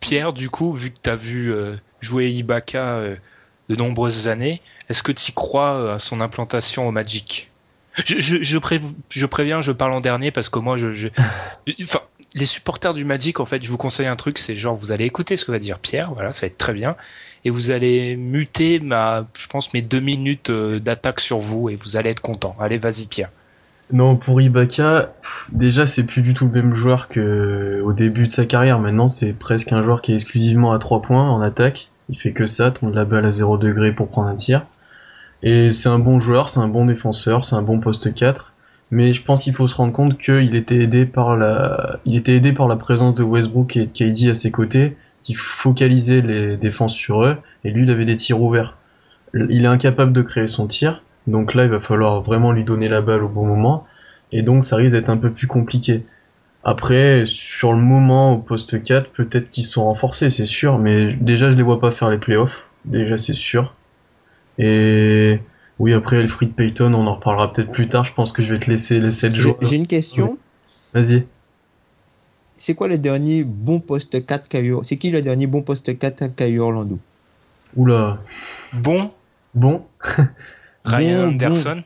Pierre, du coup, vu que tu as vu euh, jouer Ibaka de nombreuses années, est-ce que tu crois euh, à son implantation au Magic? Je, je, je, pré- je préviens, je parle en dernier parce que moi, je, <laughs> les supporters du Magic, en fait, je vous conseille un truc, c'est genre vous allez écouter ce que va dire Pierre, voilà, ça va être très bien, et vous allez muter ma, je pense mes deux minutes euh, d'attaque sur vous et vous allez être content. Allez, vas-y Pierre. Non, pour Ibaka, déjà c'est plus du tout le même joueur que au début de sa carrière. Maintenant, c'est presque un joueur qui est exclusivement à 3 points en attaque. Il fait que ça, tourne la balle à 0 degré pour prendre un tir. Et c'est un bon joueur, c'est un bon défenseur, c'est un bon poste 4. Mais je pense qu'il faut se rendre compte qu'il était aidé par la, il était aidé par la présence de Westbrook et de KD à ses côtés, qui focalisaient les défenses sur eux, et lui il avait des tirs ouverts. Il est incapable de créer son tir, donc là il va falloir vraiment lui donner la balle au bon moment, et donc ça risque d'être un peu plus compliqué. Après, sur le moment au poste 4, peut-être qu'ils sont renforcés, c'est sûr, mais déjà je les vois pas faire les playoffs, déjà c'est sûr. Et Oui, après Elfried Payton, on en reparlera peut-être plus tard. Je pense que je vais te laisser les 7 J'ai jours. j'ai une question. Vas-y. C'est quoi le dernier bon poste 4 qu'a eu C'est qui le dernier bon poste 4 qu'a eu Orlando? Oula. Bon, <laughs> Bon. Ryan Bon, Anderson.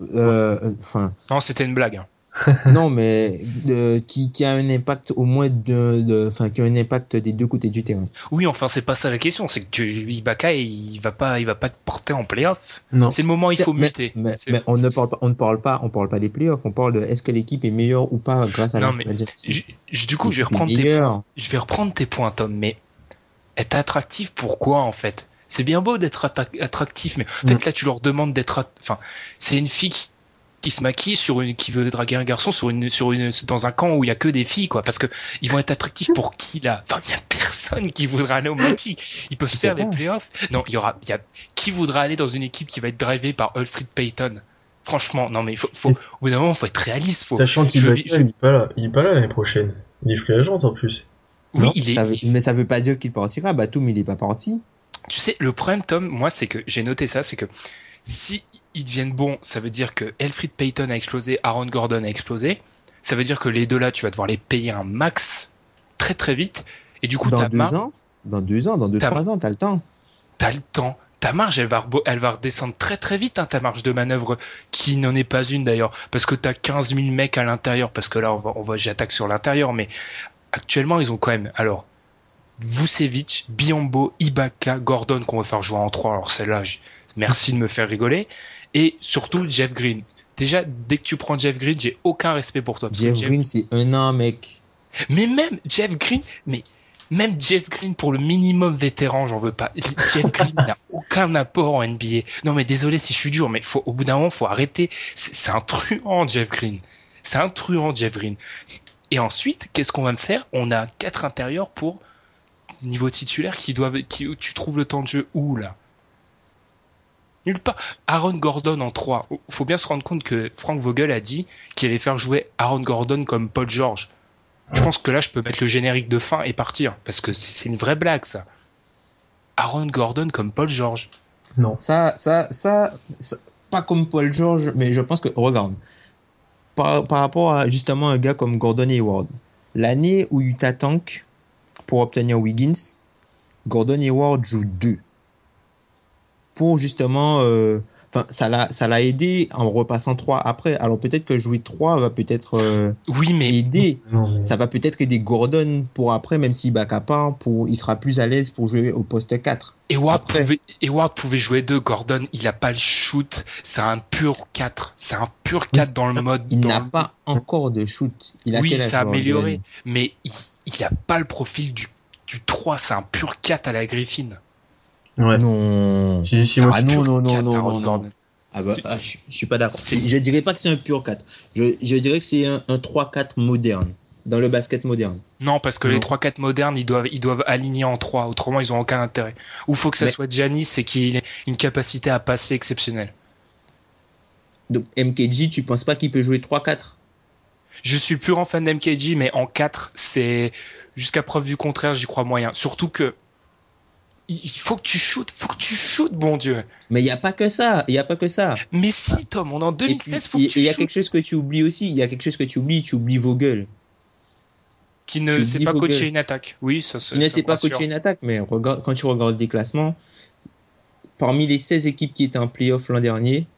Euh, euh, Enfin, Non, c'était une blague. <laughs> non, mais euh, qui, qui a un impact au moins de, enfin, qui a un impact des deux côtés du terrain. Oui, enfin, c'est pas ça la question. C'est que Ibaka, il va pas, il va pas te porter en playoff. Non. C'est le moment où il faut mais, muter. Mais, on ne parle pas, on ne parle pas, on parle pas des playoffs. On parle de est-ce que l'équipe est meilleure ou pas grâce à Non, la mais je- je- du coup, je vais reprendre tes points. Je vais reprendre tes points, Tom. Mais être attractif, pourquoi en fait? C'est bien beau d'être attractif, mais en fait Mm. là, tu leur demandes d'être. Enfin, c'est une fille qui, qui se maquille sur une, qui veut draguer un garçon sur une, sur une, dans un camp où il y a que des filles, quoi. Parce que ils vont être attractifs pour qui là? Enfin, il y a personne qui voudra aller au Magic. Ils peuvent faire les playoffs. Non, il y aura, il y a qui voudra aller dans une équipe qui va être drivée par Alfred Payton? Franchement, non mais il faut, faut, au bout d'un moment, faut être réaliste. Faut, Sachant qu'il je- va- je- il est pas là. Il est pas là l'année prochaine. Il est free agent en plus. oui, Non, il est. ça veut- il- mais ça veut pas dire qu'il partira. Batum, il est pas parti. Tu sais, le problème, Tom, moi, c'est que j'ai noté ça, c'est que si ils deviennent bons, ça veut dire que Elfrid Payton a explosé, Aaron Gordon a explosé. Ça veut dire que les deux là, tu vas devoir les payer un max très très vite. Et du coup, Dans deux ans, dans deux ans, dans deux trois ans, t'as le temps. t'as le temps. Ta marge, elle va, elle va redescendre très très vite, hein, ta marge de manœuvre, qui n'en est pas une d'ailleurs, parce que t'as 15 000 mecs à l'intérieur, parce que là, on va, on va, j'attaque sur l'intérieur, mais actuellement, ils ont quand même, alors, Vucevic, Biombo, Ibaka, Gordon qu'on va faire jouer en 3. Alors celle-là, merci de me faire rigoler. Et surtout Jeff Green. Déjà, dès que tu prends Jeff Green, j'ai aucun respect pour toi. parce que Jeff Green, c'est un an, mec. Mais même Jeff Green, mais même Jeff Green pour le minimum vétéran, j'en veux pas. Jeff Green n'a <laughs> aucun apport en NBA. Non mais désolé si je suis dur, mais faut, au bout d'un moment, faut arrêter. C'est c'est un truand, Jeff Green. C'est un truand, Jeff Green. Et ensuite, qu'est-ce qu'on va me faire? On a quatre intérieurs pour niveau titulaire qui doivent, qui, tu trouves le temps de jeu où là? Nulle part. Aaron Gordon en 3. Faut bien se rendre compte que Frank Vogel a dit qu'il allait faire jouer Aaron Gordon comme Paul George. Je pense que là, je peux mettre le générique de fin et partir. Parce que c'est c'est une vraie blague, ça. Aaron Gordon comme Paul George. Non. Ça, ça, ça, ça- pas comme Paul George, mais je pense que, regarde, par, par rapport à justement un gars comme Gordon Hayward, l'année où Utah tank pour obtenir Wiggins, Gordon Hayward joue 2. Pour justement, euh, enfin, ça l'a, ça l'a aidé en repassant 3 après. Alors peut-être que jouer 3 va peut-être euh, Oui, mais aider. Non, mais- Ça va peut-être aider Gordon pour après, même s'il back à part, pour, il sera plus à l'aise pour jouer au poste 4. Hayward Après. pouvait, pouvait jouer deux. Gordon, il a pas le shoot. C'est un pur 4. C'est un pur 4 dans le mode. Il n'a le- pas encore de shoot. Il a Oui, ça a amélioré. Mais il, il a pas le profil du, du 3. C'est un pur 4 à la Griffin. Ouais. Non. Si, si, moi, ah non, non, non, 4 non. Ah bah, ah, je, je suis pas d'accord. Je dirais pas que c'est un pur 4. Je, je dirais que c'est un, un 3-4 moderne. Dans le basket moderne. Non, parce que Non. les 3-4 modernes, ils doivent, ils doivent aligner en 3. Autrement, ils ont aucun intérêt. Ou faut que ça Mais- soit Giannis et qu'il ait une capacité à passer exceptionnelle. Donc MKG, tu penses pas qu'il peut jouer 3-4 Je suis plus grand fan d'MKG, mais en 4, c'est jusqu'à preuve du contraire, j'y crois moyen. Surtout que il faut que tu shootes, faut que tu shootes, bon Dieu. Mais il n'y a pas que ça. Il y a pas que ça. Mais si, Tom, on est en Et puis, 2016, faut il que tu il y a shootes. quelque chose que tu oublies aussi. Il y a quelque chose que tu oublies. Tu oublies Vogel. Qui ne sait pas coacher une attaque. Oui, ça, Tu ne me pas coacher une attaque, mais regarde, quand tu regardes des classements, parmi les 16 équipes qui étaient en playoff l'an dernier,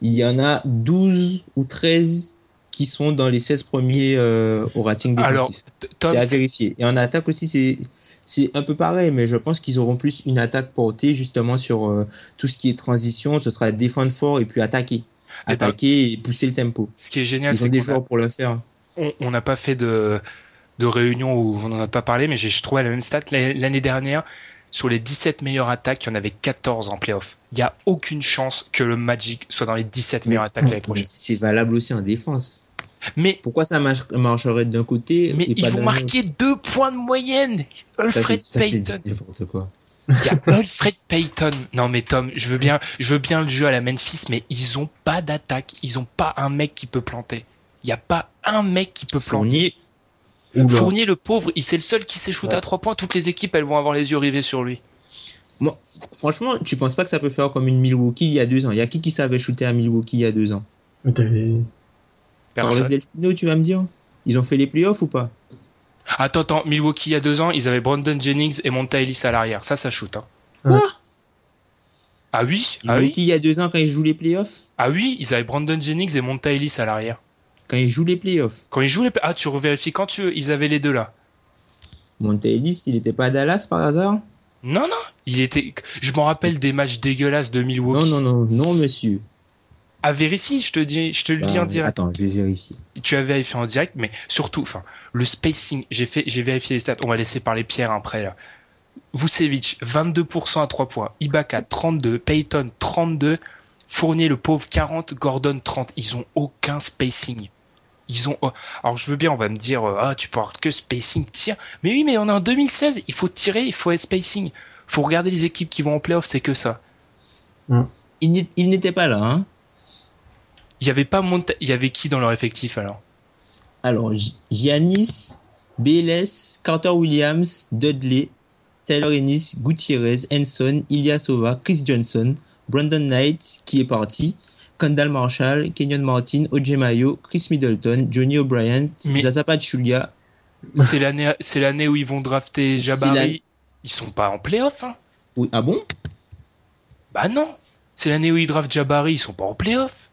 il y en a 12 ou 13 qui sont dans les 16 premiers euh, au rating défensif. Alors, Tom, c'est à vérifier. Et en attaque aussi, c'est c'est un peu pareil, mais je pense qu'ils auront plus une attaque portée justement sur euh, tout ce qui est transition. Ce sera défendre fort et puis attaquer. Eh ben, Attaquer et pousser le tempo. ce qui est génial, c'est des joueurs pour le faire. on n'a pas fait de, de réunion où on n'en a pas parlé, mais j'ai je trouvais la même stat. L'année dernière, sur les 17 meilleures attaques, il y en avait 14 en playoff. Il n'y a aucune chance que le Magic soit dans les 17 meilleures attaques l'année prochaine. C'est valable aussi en défense. Mais, Pourquoi ça marche- marcherait d'un côté mais et ils pas vont marquer deux points de moyenne. Alfred ça, Payton. n'importe quoi. Il y a <laughs> Alfred Payton. Non mais Tom, je veux bien, je veux bien le jeu à la Memphis, mais ils ont pas d'attaque. Ils ont pas un mec qui peut planter. Il y a pas un mec qui peut planter. Fournier, le pauvre, il c'est le seul qui sait shooter à trois points. Toutes les équipes, elles vont avoir les yeux rivés sur lui. Moi, franchement, tu penses pas que ça peut faire comme une Milwaukee il y a deux ans? Il y a qui qui savait shooter à Milwaukee il y a deux ans? Carlos. Delfino, tu vas me dire Ils ont fait les playoffs ou pas? Attends, attends, Milwaukee il y a deux ans, ils avaient Brandon Jennings et Monta Ellis à l'arrière. Ça, ça shoot. Hein. Quoi? Ah oui, ah Milwaukee oui, il y a deux ans quand ils jouent les playoffs? Ah oui, ils avaient Brandon Jennings et Monta Ellis à l'arrière. Quand ils jouent les playoffs? Quand ils jouent les, ah tu revérifies quand tu veux, ils avaient les deux là. Monte Ellis, il était pas à Dallas par hasard? Non, non, il était. Je m'en rappelle des matchs dégueulasses de Milwaukee. Non, non, non, non, monsieur. À vérifier, je te dis, je te le dis Bah, en direct. Attends, je vais vérifier. Tu as vérifié en direct, mais surtout, enfin, le spacing. J'ai fait, j'ai vérifié les stats. On va laisser parler Pierre après là. Vucevic, 22% à 3 points. Ibaka, 32. Payton, 32. Fournier, le pauvre, 40. Gordon, 30. Ils ont aucun spacing. Ils ont. oh, Alors je veux bien, on va me dire, euh, ah, tu peux avoir que spacing, tire. Mais oui, mais on est en 2016. Il faut tirer, il faut être spacing. Faut regarder les équipes qui vont en playoff, c'est que ça. N'est- il n'était pas là, hein Il y avait pas Monta... Il y avait qui dans leur effectif alors? Alors, Gi- Giannis, BLS, Carter Williams, Dudley, Taylor Ennis, Gutierrez, Henson, Ilyasova, Chris Johnson, Brandon Knight, qui est parti, Kendall Marshall, Kenyon Martin, OJ Mayo, Chris Middleton, Johnny O'Brien, Mais- Zaza Pachulia. C'est l'année, c'est l'année où ils vont drafter Jabari. Ils sont pas en playoff, hein Oui, ah bon? Bah non. C'est l'année où ils draftent Jabari, ils sont pas en playoff.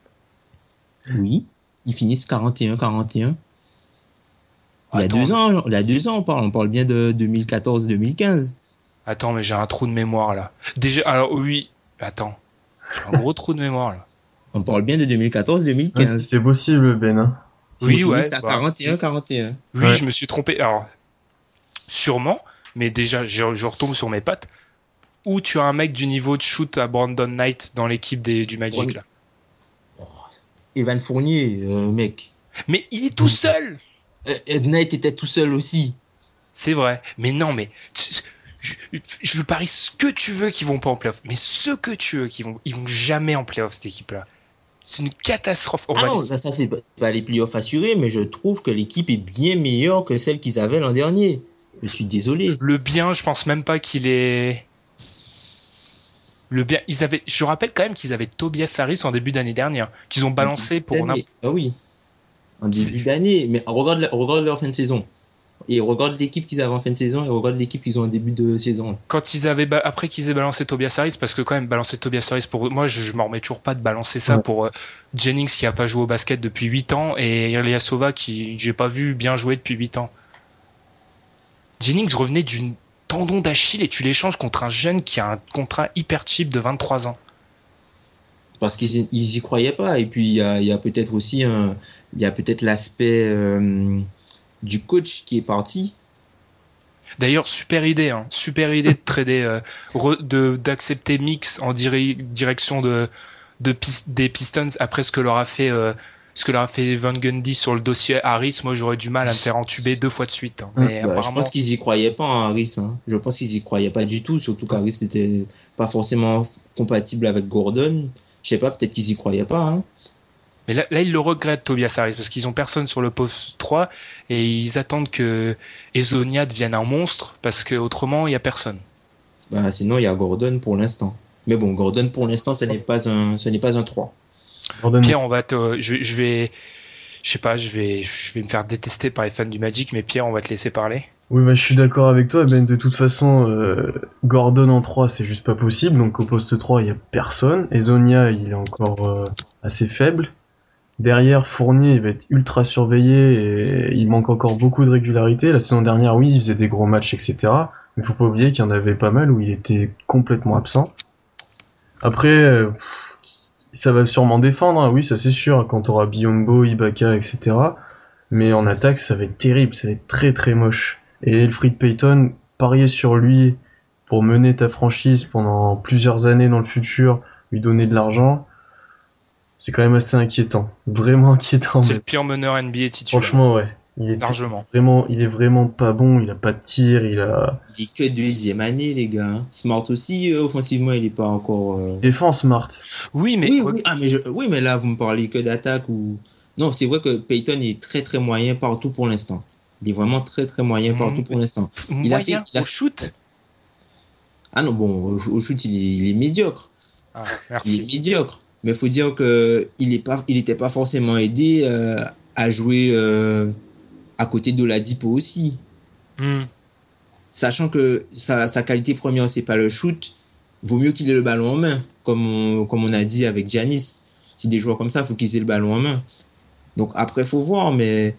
Oui. Ils finissent 41-41. Il y a deux ans, il y a deux ans, on parle, on parle bien de 2014-2015. Attends, mais j'ai un trou de mémoire là. Déjà, alors oui. Attends, j'ai un gros trou de mémoire là. On parle bien de Ouais, 2014-2015. c'est- c'est possible, Ben. hein. Oui, Ils ouais. à bah, 41-41. Oui, Ouais. je me suis trompé. Alors, sûrement, mais déjà, je, je retombe sur mes pattes. Où tu as un mec du niveau de shoot à Brandon Knight dans l'équipe des, du Magic Oui. là? Evan Fournier, euh, mec. Mais il est tout seul. Euh, Ed Knight était tout seul aussi. C'est vrai. Mais non, mais je, je parie ce que tu veux qu'ils vont pas en playoff. Mais ce que tu veux qu'ils vont, ils vont jamais en playoff cette équipe-là. C'est une catastrophe. On Ah va non, ça, ça, c'est pas- pas les playoffs assurés, mais je trouve que l'équipe est bien meilleure que celle qu'ils avaient l'an dernier. Je suis désolé. Le bien, je pense même pas qu'il est. Le bien, ils avaient. Je rappelle quand même qu'ils avaient Tobias Harris en début d'année dernière, qu'ils ont balancé pour n'importe. Ah oui. En début d'année. Mais regarde, le- regarde leur fin de saison. Et regarde l'équipe qu'ils avaient en fin de saison et regarde l'équipe qu'ils ont en début de saison. quand ils avaient après qu'ils aient balancé Tobias Harris parce que quand même balancer Tobias Harris pour moi je, je m'en remets toujours pas de balancer ça Ouais. pour euh, Jennings qui a pas joué au basket depuis 8 ans et Ilyasova qui j'ai pas vu bien jouer depuis 8 ans. Jennings revenait d'une tendon d'Achille et tu l'échanges contre un jeune qui a un contrat hyper cheap de 23 ans. Parce qu'ils ils y croyaient pas. Et puis, il y a, il y a peut-être aussi un, il y a peut-être l'aspect euh, du coach qui est parti. D'ailleurs, super idée, hein. super idée de trader, euh, d'accepter Mix en diri- direction de, de Pis- des Pistons après ce que leur a fait euh, ce que leur a fait Van Gundy sur le dossier Harris. Moi, j'aurais du mal à me faire entuber deux fois de suite. hein. Mais Bah, je apparemment, pense qu'ils y croyaient pas, hein, Harris. hein. Je pense qu'ils y croyaient pas du tout. Surtout qu'Harris n'était pas forcément compatible avec Gordon. Je sais pas, peut-être qu'ils y croyaient pas. Hein. mais là, là, ils le regrettent Tobias Harris parce qu'ils ont personne sur le poste 3 et ils attendent que Ezonia devienne un monstre parce que autrement il y a personne. Bah, sinon, il y a Gordon pour l'instant. Mais bon, Gordon pour l'instant, ce n'est pas un, ce n'est pas un 3. Pierre, on va te, je, je vais, je sais pas, je vais, je vais me faire détester par les fans du Magic, mais Pierre, on va te laisser parler. Oui, bah, je suis d'accord avec toi, Ben. De toute façon, euh, Gordon en 3, c'est juste pas possible. Donc, au poste 3, il y a personne. Et Zonia, il est encore euh, assez faible. Derrière, Fournier, il va être ultra surveillé et il manque encore beaucoup de régularité. La saison dernière, oui, il faisait des gros matchs, etc. Mais faut pas oublier qu'il y en avait pas mal où il était complètement absent. Après, euh, ça va sûrement défendre, hein. oui, ça c'est sûr, quand on aura Biombo, Ibaka, etc. Mais en attaque, ça va être terrible, ça va être très très moche. Et Elfried Payton, parier sur lui pour mener ta franchise pendant plusieurs années dans le futur, lui donner de l'argent, c'est quand même assez inquiétant. Vraiment inquiétant. C'est mais le pire meneur NBA titulaire. Franchement, ouais. Il est largement. vraiment, il est vraiment pas bon, il a pas de tir, il a. Il est que deuxième année, les gars. hein. Smart aussi, euh, offensivement, il est pas encore. euh, Défense smart. Oui, mais oui, oui, ah, mais je... oui, mais là, vous me parlez que d'attaque ou. Non, c'est vrai que Payton est très très moyen partout pour l'instant. Il est vraiment très très moyen Mhm. partout pour l'instant. a moyen fait- il a- au shoot. Ah non, bon, au, shoot, il est, il est médiocre. Ah, Il est merci. médiocre. Mais il faut dire que il est pas, il n'était pas forcément aidé euh, à jouer euh, à côté de Ladipo aussi. Hmm. Sachant que sa, sa qualité première, c'est pas le shoot, vaut mieux qu'il ait le ballon en main, comme on, comme on a dit avec Giannis. Si des joueurs comme ça, faut qu'ils aient le ballon en main. Donc après, faut voir, mais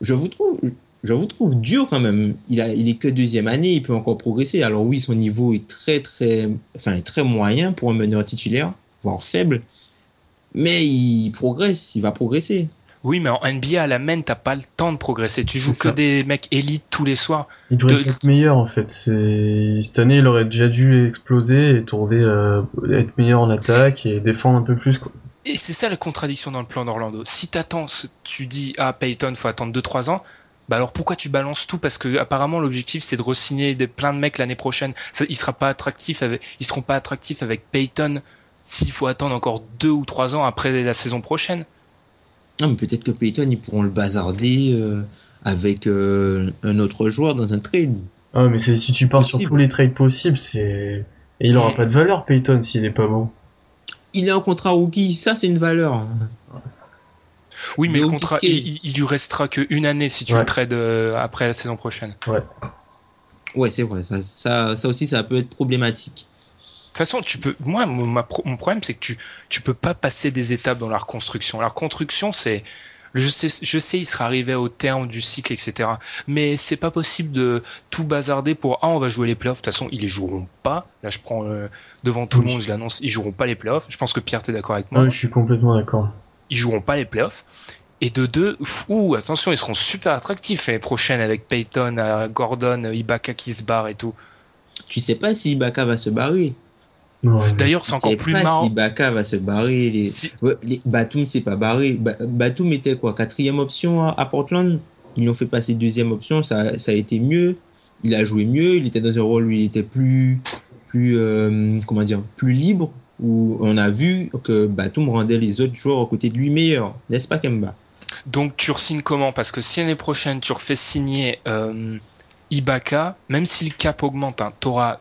je vous trouve, je vous trouve dur quand même. Il a, il est que deuxième année, il peut encore progresser. Alors oui, son niveau est très très, enfin est très moyen pour un meneur titulaire, voire faible, mais il progresse, il va progresser. Oui, mais en NBA, à la main, t'as pas le temps de progresser. Tu joues que ça. des mecs élites tous les soirs. Il devrait De- être meilleur en fait. Cette année, il aurait déjà dû exploser et tourner, euh, être meilleur en attaque et défendre un peu plus. Quoi. Et c'est ça la contradiction dans le plan d'Orlando. Si t'attends, tu dis ah Payton, faut attendre 2-3 ans. Bah alors pourquoi tu balances tout? Parce que apparemment l'objectif c'est de re-signer des, plein de mecs l'année prochaine. Ça, il sera pas attractif avec, ils seront pas attractifs avec Payton s'il faut attendre encore deux ou trois ans après la saison prochaine. Non, mais peut-être que Payton, ils pourront le bazarder euh, avec euh, un autre joueur dans un trade. Ah, mais si tu pars sur tous les trades possibles, c'est et il aura pas de valeur Payton s'il est pas bon. Il est en contrat rookie, ça c'est une valeur. Oui, mais Mais le contrat, il, il lui restera que une année si tu Ouais. le trades euh, après la saison prochaine. Ouais, c'est vrai, ça, ça, ça aussi, ça peut être problématique. De toute façon, tu peux. Moi, mon, ma pro- mon problème, c'est que tu tu peux pas passer des étapes dans la reconstruction. La reconstruction, c'est je sais, je sais, il sera arrivé au terme du cycle, etc. Mais c'est pas possible de tout bazarder pour ah on va jouer les playoffs. De toute façon, ils les joueront pas. Là, je prends euh, devant tout le Oui. monde, je l'annonce, ils joueront pas les playoffs. Je pense que Pierre, t'es d'accord avec moi. Ouais, je suis complètement d'accord. Ils joueront pas les playoffs. Et de deux, ouh, attention, ils seront super attractifs l'année prochaine avec Peyton, euh, Gordon, euh, Ibaka qui se barre et tout. Tu sais pas si Ibaka va se barrer. D'ailleurs, c'est Tu encore plus pas marrant. si Ibaka va se barrer. Les... Si- Ouais, les... Batum, c'est pas barré. Ba- Batum était quoi Quatrième option à, à Portland? Ils l'ont fait passer deuxième option, ça, ça a été mieux. Il a joué mieux, il était dans un rôle où il était plus, plus euh, comment dire, plus libre, où on a vu que Batum rendait les autres joueurs à côté de lui meilleurs. N'est-ce pas, Kemba? Donc tu re-signes comment? Parce que si l'année prochaine tu refais signer euh, Ibaka, même si le cap augmente, hein, t'auras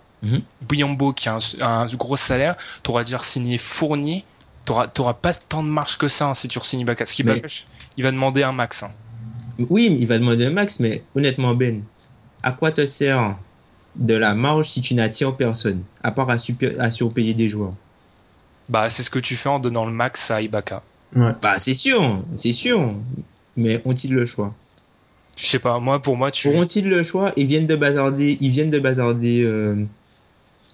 Biombo qui a un, un gros salaire, t'auras déjà signé Fournier, t'auras t'auras pas tant de marge que ça hein, si tu re-signes Ibaka. Parce qu'Ibaka, il va demander un max. hein. Oui, il va demander un max, mais honnêtement, Ben, à quoi te sert de la marge si tu n'attires personne, à part à, super- à surpayer des joueurs? Bah c'est ce que tu fais en donnant le max à Ibaka. Bah, c'est sûr, c'est sûr. Mais ont-ils le choix? Je sais pas, moi pour moi tu... Auront-ils le choix? Ils viennent de bazarder, ils viennent de bazarder. euh,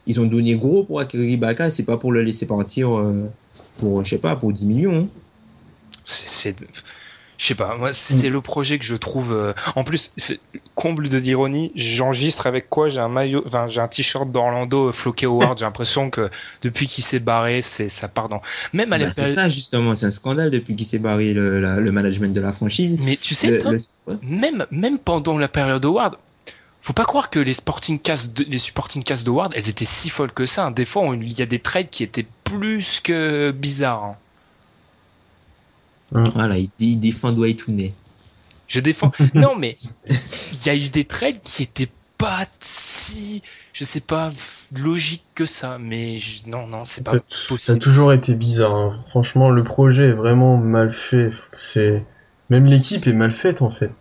ils ont donné gros pour acquérir Ibaka, c'est pas pour le laisser partir euh, pour, je sais pas, pour 10 millions. hein. C'est... Je sais pas, moi c'est le projet que je trouve... euh, En plus, comble de l'ironie, j'enregistre avec quoi? J'ai un maillot, enfin j'ai un t-shirt d'Orlando euh, floqué Howard, j'ai l'impression que depuis qu'il s'est barré, c'est ça part dans... Même à Bah, c'est ça justement, c'est un scandale depuis qu'il s'est barré le, la- le management de la franchise. Mais tu sais, Le- toi, le- ouais. même, même pendant la période Howard, faut pas croire que les sporting casts de, les supporting casts de Howard, elles étaient si folles que ça. hein. Des fois, il y a des trades qui étaient plus que bizarres. hein. Voilà, il, il défend Dwight Tooney. Je défends. <laughs> non, mais il y a eu des trades qui étaient pas si, je sais pas, logiques que ça. Mais je- non, non, c'est pas Ça, ça a possible. toujours été bizarre. hein. Franchement, le projet est vraiment mal fait. C'est même l'équipe est mal faite en fait.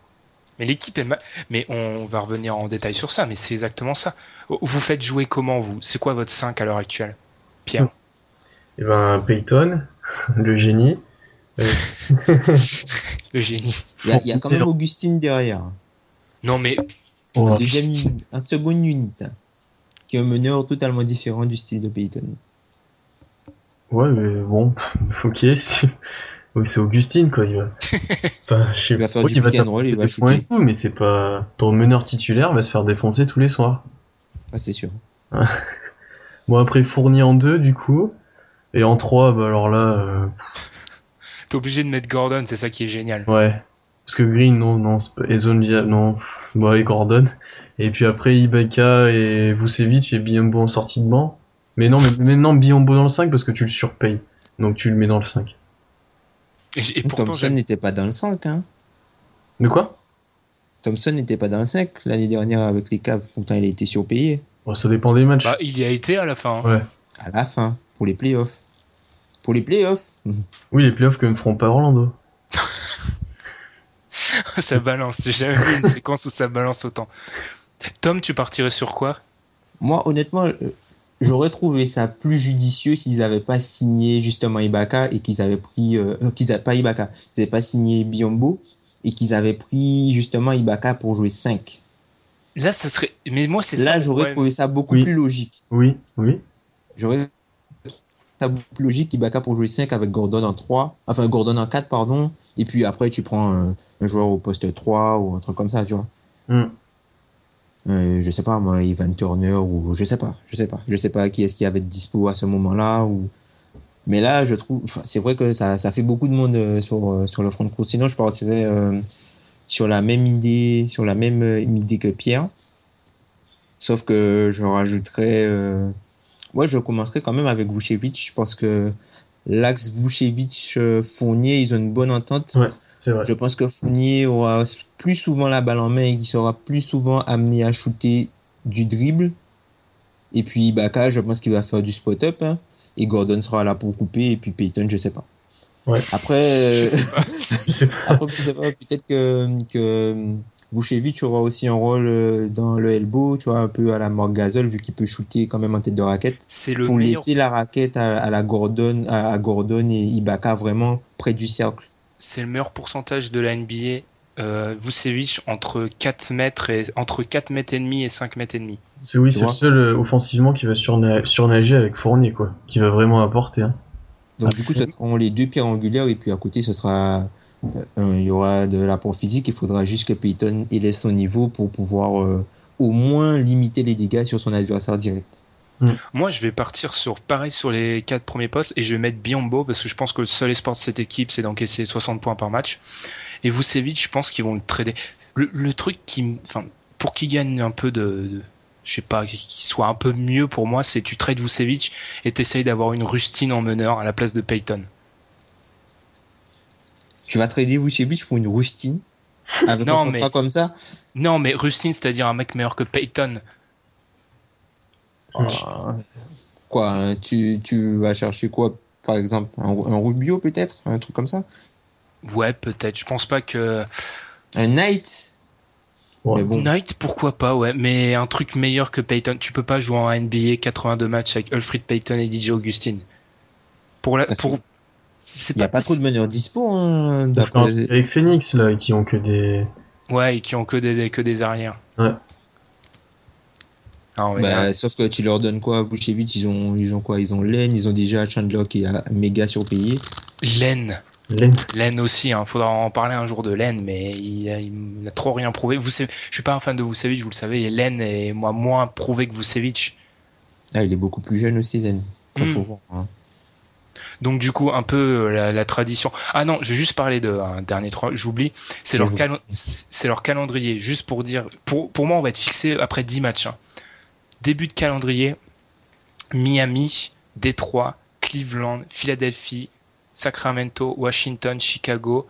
Mais l'équipe est mal. Mais on va revenir en détail sur ça. Mais c'est exactement ça. Vous faites jouer comment vous? C'est quoi votre 5 à l'heure actuelle, Pierre Et ben Peyton, <laughs> le génie. <laughs> Le génie. Il y a, il y a quand même Augustine derrière. Non, mais Oh, Deuxième, un second unit. hein, qui est un meneur totalement différent du style de Peyton. Ouais, mais bon, ok. <laughs> c'est Augustine quoi. Il va. <laughs> Enfin, je sais Il va pas. faire oui, du pick and taper roll, il va et tout, mais c'est pas. Ton meneur titulaire va se faire défoncer tous les soirs. Ah, c'est sûr. <laughs> Bon, après Fournier en deux, du coup. Et en trois, bah alors là, euh, <laughs> t'es obligé de mettre Gordon, c'est ça qui est génial. ouais. Parce que Green, non, non, c'est pas... et Zone Via, non. Bon, et Gordon. Et puis après, Ibaka et Vucevic et Biombo en sortie de banc. Mais non, mais maintenant Biombo dans le 5 parce que tu le surpayes. Donc tu le mets dans le 5. Et, et pourtant, Thompson n'était pas dans le 5. Hein. De quoi? Thompson n'était pas dans le 5 l'année dernière avec les caves. Pourtant, il a été surpayé. Bon, ça dépend des matchs. Bah, il y a été à la fin. hein. Ouais. À la fin, pour les playoffs. Pour les playoffs. <laughs> Oui, les playoffs que ne feront pas Orlando. <laughs> ça balance. J'ai jamais vu une <laughs> séquence où ça balance autant. Tom, tu partirais sur quoi? Moi, honnêtement, euh, j'aurais trouvé ça plus judicieux s'ils n'avaient pas signé justement Ibaka et qu'ils avaient pris, euh, euh, qu'ils avaient pas Ibaka, ils n'avaient pas signé Biombo et qu'ils avaient pris justement Ibaka pour jouer 5. Là, ça serait. Mais moi, c'est ça. Là, j'aurais trouvé ça beaucoup Oui. plus logique. Oui, oui. J'aurais trouvé ça beaucoup plus logique Ibaka pour jouer 5 avec Gordon en 3, enfin Gordon en 4, pardon, et puis après tu prends un, un joueur au poste 3 ou un truc comme ça, tu vois. Hmm. Euh, je sais pas moi, Ivan Turner ou je sais pas, je sais pas, je sais pas qui est-ce qui avait de dispo à ce moment-là ou mais là je trouve c'est vrai que ça, ça fait beaucoup de monde euh, sur euh, sur le front de court. Sinon je partirais euh, sur la même idée, sur la même idée que Pierre. Sauf que je rajouterais moi je commencerai quand même avec Vucevic parce que l'axe Vucevic euh, Fournier, ils ont une bonne entente. Ouais. Je pense que Fournier aura plus souvent la balle en main et qu'il sera plus souvent amené à shooter du dribble. Et puis Ibaka, je pense qu'il va faire du spot-up. hein. Et Gordon sera là pour couper. Et puis Peyton, je sais pas. Ouais. Après, Je euh, sais pas. Je sais pas. après sais pas, peut-être que, que Vucevic aura aussi un rôle euh, dans le elbow, tu vois, un peu à la Marc Gasol, vu qu'il peut shooter quand même en tête de raquette. C'est le pour meilleur. laisser la raquette à, à la Gordon, à, à Gordon et Ibaka vraiment près du cercle. C'est le meilleur pourcentage de la NBA. Euh, Vucevic entre 4 mètres et entre 4 mètres et demi et 5 mètres et demi. C'est oui, c'est le seul euh, offensivement qui va surna- surnager avec Fournier, quoi. Qui va vraiment apporter. Hein. Donc du coup, ce seront les deux pierres angulaires et puis à côté, ce sera euh, il y aura de l'apport physique. Il faudra juste que Peyton élève son niveau pour pouvoir euh, au moins limiter les dégâts sur son adversaire direct. Moi, je vais partir sur pareil sur les quatre premiers postes et je vais mettre Biombo parce que je pense que le seul espoir de cette équipe, c'est d'encaisser 60 points par match. Et Vucevic, je pense qu'ils vont le trader. Le, le truc qui, enfin, pour qu'il gagne un peu de, de- je sais pas, qu'il soit un peu mieux pour moi, c'est tu trades Vucevic et t'essayes d'avoir une rustine en meneur à la place de Peyton. Tu vas trader Vucevic pour une rustine avec Non, un contrat mais- comme ça? Non, mais rustine, c'est-à-dire un mec meilleur que Peyton. Quoi hein, tu, tu vas chercher quoi Par exemple, un, un Rubio peut-être Un truc comme ça? Ouais, peut-être. Je pense pas que Un Knight? Ouais. Bon, Knight, pourquoi pas, ouais, mais un truc meilleur que Peyton. Tu peux pas jouer en NBA 82 matchs avec Alfred Payton et DJ Augustine. Pour la, Parce pour, c'est il n'y a pas trop de meneurs dispo. Hein, d'après- Avec Phoenix, là, qui ont que des. Ouais, et qui ont que des, que des arrières. Ouais. Ah, Bah, sauf que tu leur donnes quoi? Vucevic, ils ont, ils ont quoi? Ils ont Len, ils ont déjà Chandler qui est méga surpayé. Len. Len. Aussi, hein. Faudra en parler un jour de Len, mais il a, il a trop rien prouvé. Vous savez, je suis pas un fan de Vucevic, vous le savez, et Len est, moi, moins prouvé que Vucevic. Ah, il est beaucoup plus jeune aussi, Len. Mm. voir, hein. Donc du coup un peu euh, la, la tradition. Ah non, je vais juste parler de un dernier trois. J'oublie. C'est leur c'est leur calendrier. Juste pour dire, pour pour moi on va être fixé après 10 matchs. hein. Début de calendrier. Miami, Détroit, Cleveland, Philadelphie, Sacramento, Washington, Chicago,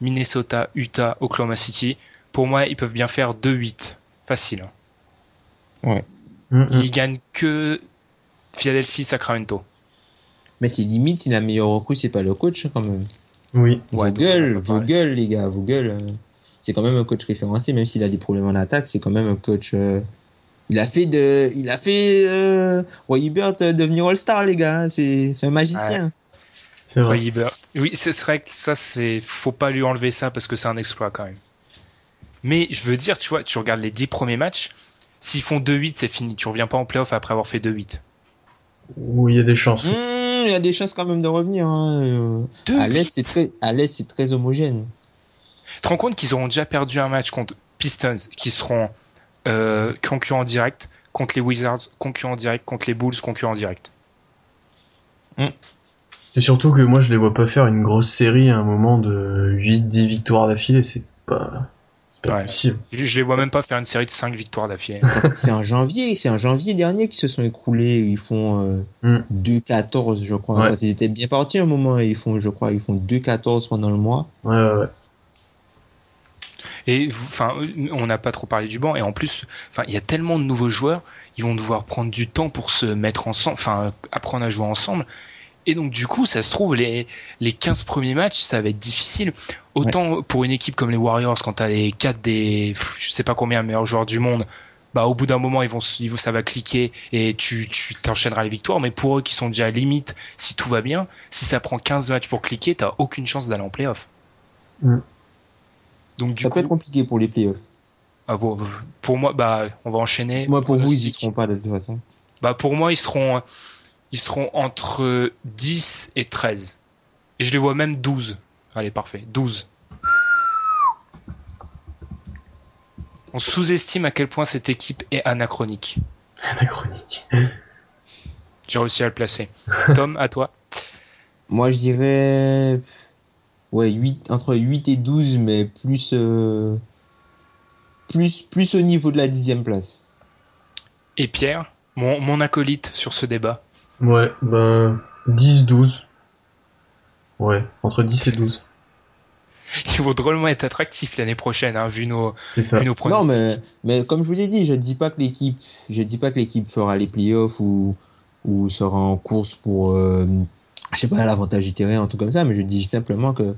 Minnesota, Utah, Oklahoma City. Pour moi ils peuvent bien faire 2-8. Facile. hein. Mm, mm. Ils gagnent que Philadelphie, Sacramento. Mais c'est limite si la meilleure recrue, c'est pas le coach, quand même. Oui. Ouais, Vogel. Vogel, les gars, Vogel. euh, C'est quand même un coach référencé, même s'il a des problèmes en attaque, c'est quand même un coach. euh, Il a fait de, il a fait euh, Roy Hibbert euh, devenir All-Star, les gars. hein, C'est, c'est un magicien. C'est vrai. Oui, Hibbert. Oui, c'est vrai que ça, c'est, faut pas lui enlever ça parce que c'est un exploit quand même. Mais je veux dire, tu vois, tu regardes les 10 premiers matchs, s'ils font 2-8, c'est fini. Tu reviens pas en playoff après avoir fait 2-8. Oui, il y a des chances. Mmh, Il y a des chances quand même de revenir. Hein. 2-8. À l'est, c'est très, à l'est, c'est très homogène. Tu te rends compte qu'ils auront déjà perdu un match contre Pistons, qui seront euh, concurrents directs, contre les Wizards, concurrents directs, contre les Bulls, concurrents directs. C'est surtout que moi, je les vois pas faire une grosse série à un moment de 8-10 victoires d'affilée. C'est pas. Pas Ouais. possible. Je les vois même pas faire une série de 5 victoires d'affilée. <laughs> C'est en janvier, c'est en janvier dernier qu'ils se sont écroulés. Ils font euh, Mm. 2-14, je crois. Ouais. Parce qu'ils étaient bien partis un moment. et Ils font, je crois, ils font 2-14 pendant le mois. Ouais, ouais, ouais. Et enfin, on n'a pas trop parlé du banc. Et en plus, enfin, il y a tellement de nouveaux joueurs, ils vont devoir prendre du temps pour se mettre ensemble, enfin, apprendre à jouer ensemble. Et donc, du coup, ça se trouve, les, les 15 premiers matchs, ça va être difficile. Autant pour une équipe comme les Warriors, quand t'as les 4 des, je sais pas combien meilleurs joueurs du monde, bah, au bout d'un moment, ils vont, ils vont, ça va cliquer et tu, tu t'enchaîneras les victoires. Mais pour eux qui sont déjà à limite, si tout va bien, si ça prend 15 matchs pour cliquer, t'as aucune chance d'aller en playoff. Mm. Donc, du Ça coup, peut être compliqué pour les playoffs. ah bon, pour moi, bah, on va enchaîner. Moi, pour vous, ils y seront pas de toute façon. Bah, pour moi, ils seront, ils seront entre 10 et 13. Et je les vois même 12. Allez, parfait. 12. On sous-estime à quel point cette équipe est anachronique. Anachronique. J'ai réussi à le placer. Tom, à toi. Moi, je dirais. Ouais, 8, entre 8 et 12, mais plus. euh, Plus, plus au niveau de la dixième place. Et Pierre, mon, mon acolyte sur ce débat. Ouais, ben 10-12. Ouais, entre 10 et 12. <laughs> Ils vont drôlement être attractifs l'année prochaine, hein, vu nos, vu nos Non, mais, mais comme je vous l'ai dit, je dis pas que l'équipe, je dis pas que l'équipe fera les playoffs ou, ou sera en course pour, euh, je sais pas, l'avantage du terrain, un truc comme ça, mais je dis simplement que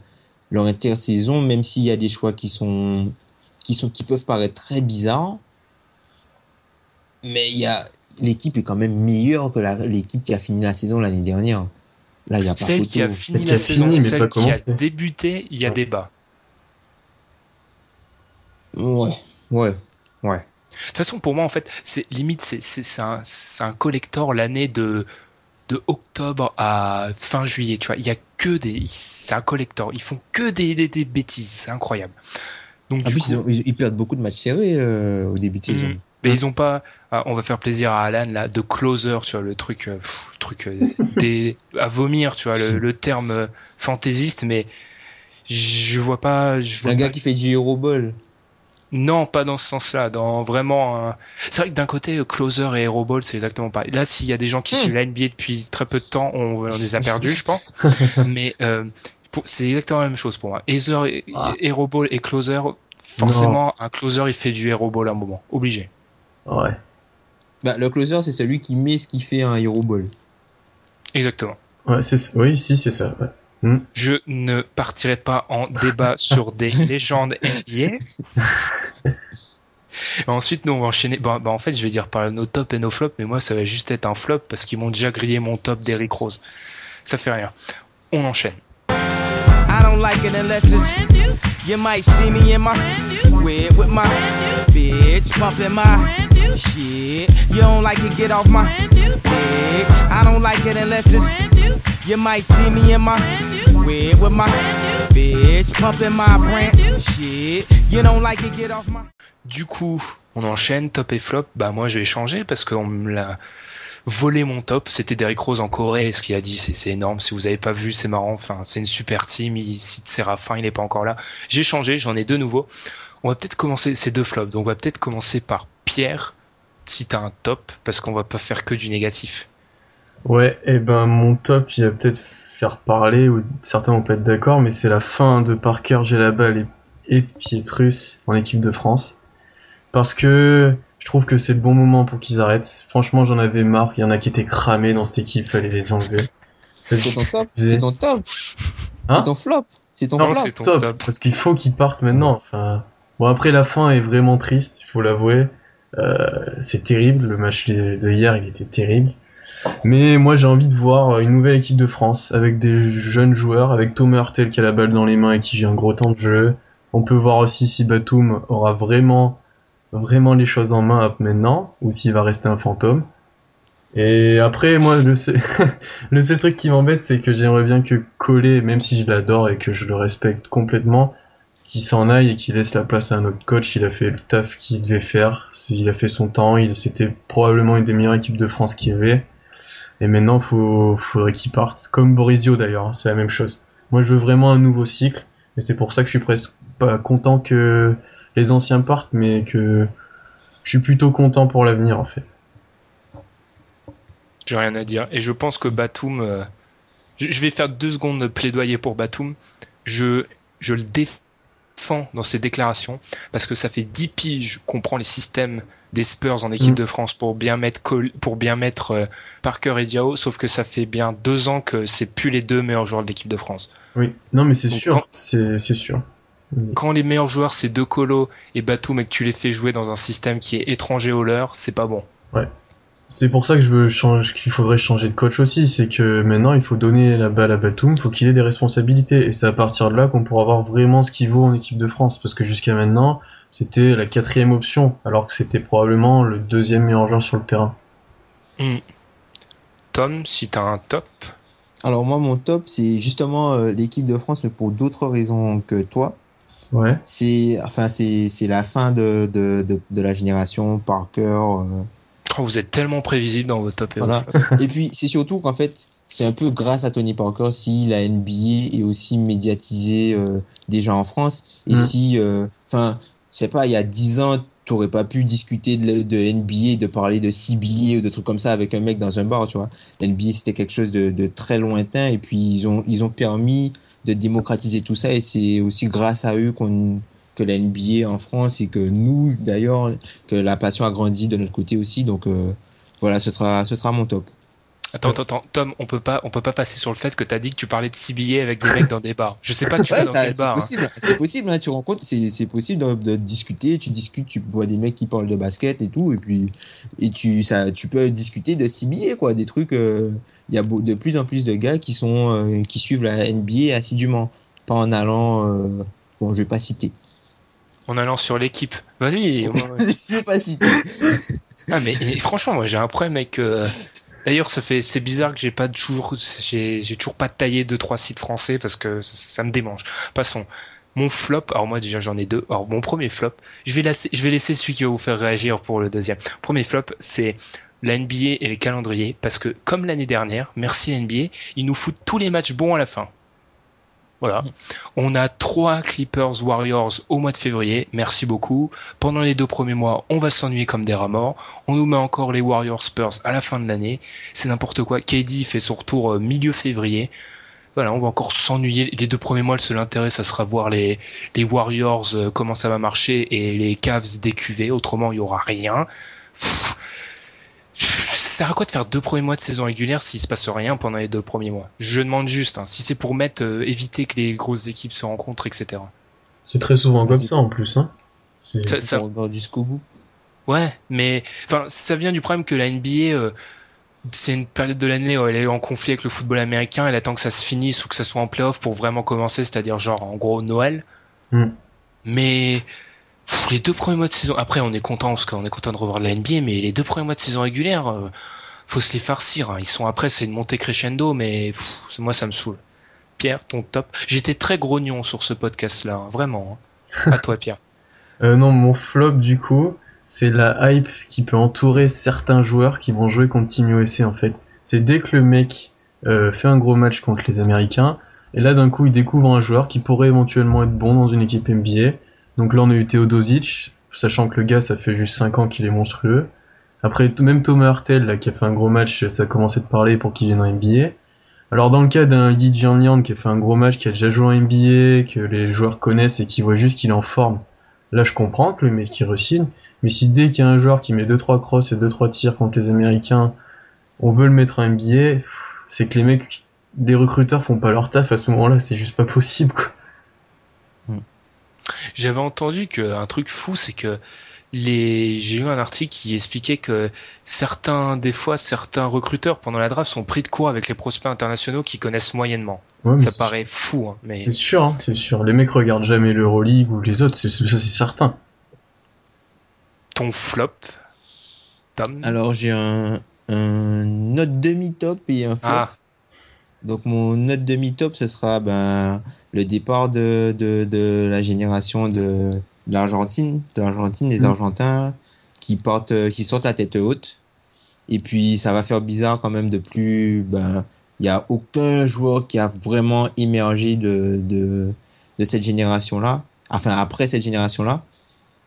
leur intersaison, même s'il y a des choix qui sont, qui sont, qui peuvent paraître très bizarres, mais il y a, l'équipe est quand même meilleure que l'équipe qui a fini la saison l'année dernière. Là, il y a pas Celle photo. qui a fini Celle la saison, fini, mais celle qui a débuté, il y a Ouais. débat. Ouais, ouais, ouais. De toute façon, pour moi, en fait, c'est limite, c'est un, c'est un collector l'année de de octobre à fin juillet. Tu vois, il y a que des, c'est un collector. Ils font que des des, des bêtises. C'est incroyable. Donc En du plus, coup, ils, ont- ils- ils perdent beaucoup de matchs serrés euh, au début de saison. Mhm. mais ils ont pas. ah, on va faire plaisir à Alan là, de closer. Tu vois le truc, euh, pff, le truc euh, <laughs> des à vomir. Tu vois le, le terme euh, fantaisiste, mais je vois pas. Je vois Un gars qui fait du Euroball. Non, pas dans ce sens-là. Dans vraiment, un- c'est vrai que d'un côté, closer et hero ball, c'est exactement pareil. Là, s'il y a des gens qui Hmm. suivent la NBA depuis très peu de temps, on, on les a perdus, je pense. <laughs> Mais euh, c'est exactement la même chose pour moi. Ether, et- Ah. hero ball et closer, forcément, un closer, il fait du hero ball à un moment, obligé. Ouais. Bah, le closer, c'est celui qui met ce qui fait un Euroball. Exactement. Ouais, c'est oui, si, c'est ça. ouais. Je ne partirai pas en débat sur des <laughs> légendes NBA. <laughs> Ensuite, nous, on va enchaîner. Bah, bah, en fait, je vais dire par nos tops et nos flops, mais moi, ça va juste être un flop parce qu'ils m'ont déjà grillé mon top d'Eric Rose. Ça fait rien. On enchaîne. I don't like it unless it's you might see me in my whip with my bitch pumping my shit. You don't like it, get off my dick. I don't like it unless it's you might see me in my whip with my bitch pumping my brand shit. You don't like it, get off my Du coup, on enchaîne, top et flop. Bah, moi, je vais changer parce qu'on me l'a volé mon top. C'était Derrick Rose en Corée. Ce qu'il a dit, c'est c'est énorme. Si vous avez pas vu, c'est marrant. Enfin, c'est une super team. Il cite Séraphin, il est pas encore là. J'ai changé, j'en ai deux nouveaux. On va peut-être commencer, ces deux flops. Donc, on va peut-être commencer par Pierre, si t'as un top, parce qu'on va pas faire que du négatif. Ouais, et ben mon top, il va peut-être faire parler, ou certains vont pas être d'accord, mais c'est la fin de Parker, j'ai la balle et, et Pietrus en équipe de France. Parce que je trouve que c'est le bon moment pour qu'ils arrêtent. Franchement, j'en avais marre, il y en a qui étaient cramés dans cette équipe, fallait les enlever. C'est ton top C'est ton top Hein C'est ton flop C'est ton Non, flop c'est ton top, top. parce qu'il faut qu'ils partent maintenant. Enfin, bon après la fin est vraiment triste, il faut l'avouer. Euh, c'est terrible, le match de, de hier il était terrible. Mais moi j'ai envie de voir une nouvelle équipe de France avec des jeunes joueurs, avec Thomas Hurtel qui a la balle dans les mains et qui joue un gros temps de jeu. On peut voir aussi si Batum aura vraiment les choses en main maintenant ou s'il va rester un fantôme. Et après moi <laughs> le seul, truc qui m'embête c'est que j'aimerais bien que Collet, même si je l'adore et que je le respecte complètement, qu'il s'en aille et qu'il laisse la place à un autre coach. Il a fait le taf qu'il devait faire. Il a fait son temps. C'était probablement une des meilleures équipes de France qu'il y avait. Et maintenant, faut, faudrait qu'il parte. Comme Borisio d'ailleurs, hein, c'est la même chose. Moi, je veux vraiment un nouveau cycle. Et c'est pour ça que je suis presque pas content que les anciens partent, mais que je suis plutôt content pour l'avenir en fait. J'ai rien à dire. Et je pense que Batum, euh, je, vais faire deux secondes de plaidoyer pour Batum. Je, je le défends dans ses déclarations parce que ça fait 10 piges qu'on prend les systèmes des Spurs en équipe Mm. de France pour bien mettre Col- pour bien mettre euh, Parker et Diao, sauf que ça fait bien deux ans que c'est plus les deux meilleurs joueurs de l'équipe de France. Oui, non mais c'est sûr, c'est sûr. Quand les meilleurs joueurs c'est De Colo et Batum et que tu les fais jouer dans un système qui est étranger au leur, c'est pas bon. C'est pour ça que je veux changer, qu'il faudrait changer de coach aussi, c'est que maintenant il faut donner la balle à Batum, il faut qu'il ait des responsabilités, et c'est à partir de là qu'on pourra voir vraiment ce qu'il vaut en équipe de France, parce que jusqu'à maintenant c'était la quatrième option, alors que c'était probablement le deuxième meilleur joueur sur le terrain. Tom, si t'as un top, Alors moi, mon top, c'est justement euh, l'équipe de France, mais pour d'autres raisons que toi. Ouais. C'est enfin c'est c'est la fin de, de, de, de la génération Parker. euh, oh, vous êtes tellement prévisible dans vos top et Voilà. puis c'est surtout qu'en fait c'est un peu grâce à Tony Parker si la NBA est aussi médiatisée euh, déjà en France et Mm. si euh, enfin sais pas il y a 10 ans tu aurais pas pu discuter de, NBA de parler de CBA ou de trucs comme ça avec un mec dans un bar tu vois. La NBA c'était quelque chose de, très lointain et puis ils ont ils ont permis de démocratiser tout ça et c'est aussi grâce à eux qu'on que la NBA en France et que nous d'ailleurs que la passion a grandi de notre côté aussi. Donc euh, voilà ce sera ce sera mon top Attends, attends, attends, Tom, on peut pas, on peut pas passer sur le fait que t'as dit que tu parlais de CBA avec des mecs dans des bars. Je sais pas, tu vas Ouais, dans ça- quel c'est bar. hein. possible, c'est possible, hein, tu rencontres, c'est possible de, de discuter, tu discutes, tu vois des mecs qui parlent de basket et tout, et puis et tu ça, tu peux discuter de CBA quoi, des trucs. euh, Il y a de plus en plus de gars qui sont euh, qui suivent la NBA assidûment, pas en allant, euh, bon, je vais pas citer, En allant sur l'équipe. Vas-y. <laughs> je vais pas citer. Ah mais et franchement, moi j'ai un problème avec. D'ailleurs, ça fait, c'est bizarre que j'ai pas toujours, j'ai, toujours pas taillé deux trois sites français parce que ça, ça me démange. Passons. Mon flop, alors moi déjà j'en ai deux. Alors mon premier flop, je vais laisser, je vais laisser celui qui va vous faire réagir pour le deuxième. Premier flop, c'est la NBA et les calendriers parce que comme l'année dernière, merci NBA, ils nous foutent tous les matchs bons à la fin. Voilà. On a trois Clippers Warriors au mois de février. Merci beaucoup. Pendant les deux premiers mois, on va s'ennuyer comme des rats. On nous met encore les Warriors Spurs à la fin de l'année. C'est n'importe quoi. KD fait son retour euh, milieu février. Voilà, on va encore s'ennuyer. Les deux premiers mois, le seul intérêt, ça sera voir les, Warriors, euh, comment ça va marcher et les Cavs décuver. Autrement, il y aura rien. Sert à quoi de faire deux premiers mois de saison régulière s'il se passe rien pendant les deux premiers mois? Je demande juste, hein, si c'est pour mettre, euh, éviter que les grosses équipes se rencontrent, etc. C'est très souvent comme ça en plus. Hein. C'est- Ça- ça- On jusqu'au bout. Ouais, mais enfin, ça vient du problème que la NBA, euh, c'est une période de l'année où elle est en conflit avec le football américain. Elle attend que ça se finisse ou que ça soit en playoff pour vraiment commencer, c'est-à-dire genre en gros Noël. Mm. Mais les deux premiers mois de saison, après on est content parce est content de revoir de la NBA, mais les deux premiers mois de saison régulière, euh, faut se les farcir. hein. Ils sont après, c'est une montée crescendo, mais moi ça me saoule. Pierre, ton top. J'étais très grognon sur ce podcast-là, hein, vraiment. hein. À toi, Pierre. <laughs> Euh, non, mon flop du coup, c'est la hype qui peut entourer certains joueurs qui vont jouer contre Team USA en fait. C'est dès que le mec euh, fait un gros match contre les Américains, et là d'un coup il découvre un joueur qui pourrait éventuellement être bon dans une équipe NBA. Donc là on a eu Teodosic, sachant que le gars ça fait juste 5 ans qu'il est monstrueux. Après même Thomas Hartel là qui a fait un gros match, ça a commencé de parler pour qu'il vienne en NBA. Alors dans le cas d'un Yi Jianlian qui a fait un gros match, qui a déjà joué en NBA, que les joueurs connaissent et qui voient juste qu'il est en forme, Là, je comprends que le mec il re-signe, mais si dès qu'il y a un joueur qui met 2-3 crosses et 2-3 tirs contre les Américains, on veut le mettre en NBA, c'est que les mecs, les recruteurs font pas leur taf à ce moment-là, c'est juste pas possible. Quoi. J'avais entendu que un truc fou, c'est que les, j'ai lu un article qui expliquait que certains, des fois, certains recruteurs pendant la draft sont pris de court avec les prospects internationaux qui connaissent moyennement. Ouais, Ça paraît fou, hein, mais C'est sûr, hein, c'est sûr. Les mecs regardent jamais l'Euroleague ou les autres, ça c'est certain. ton flop, Tom? Alors j'ai un, un note demi-top et un flop. Ah, Donc mon note demi-top, ce sera ben, le départ de, de, de la génération de, de l'Argentine, de l'Argentine, des Mm. Argentins qui portent, euh, qui sortent la tête haute. Et puis ça va faire bizarre quand même de plus, ben, il y a aucun joueur qui a vraiment émergé de, de, de cette génération-là, enfin après cette génération-là.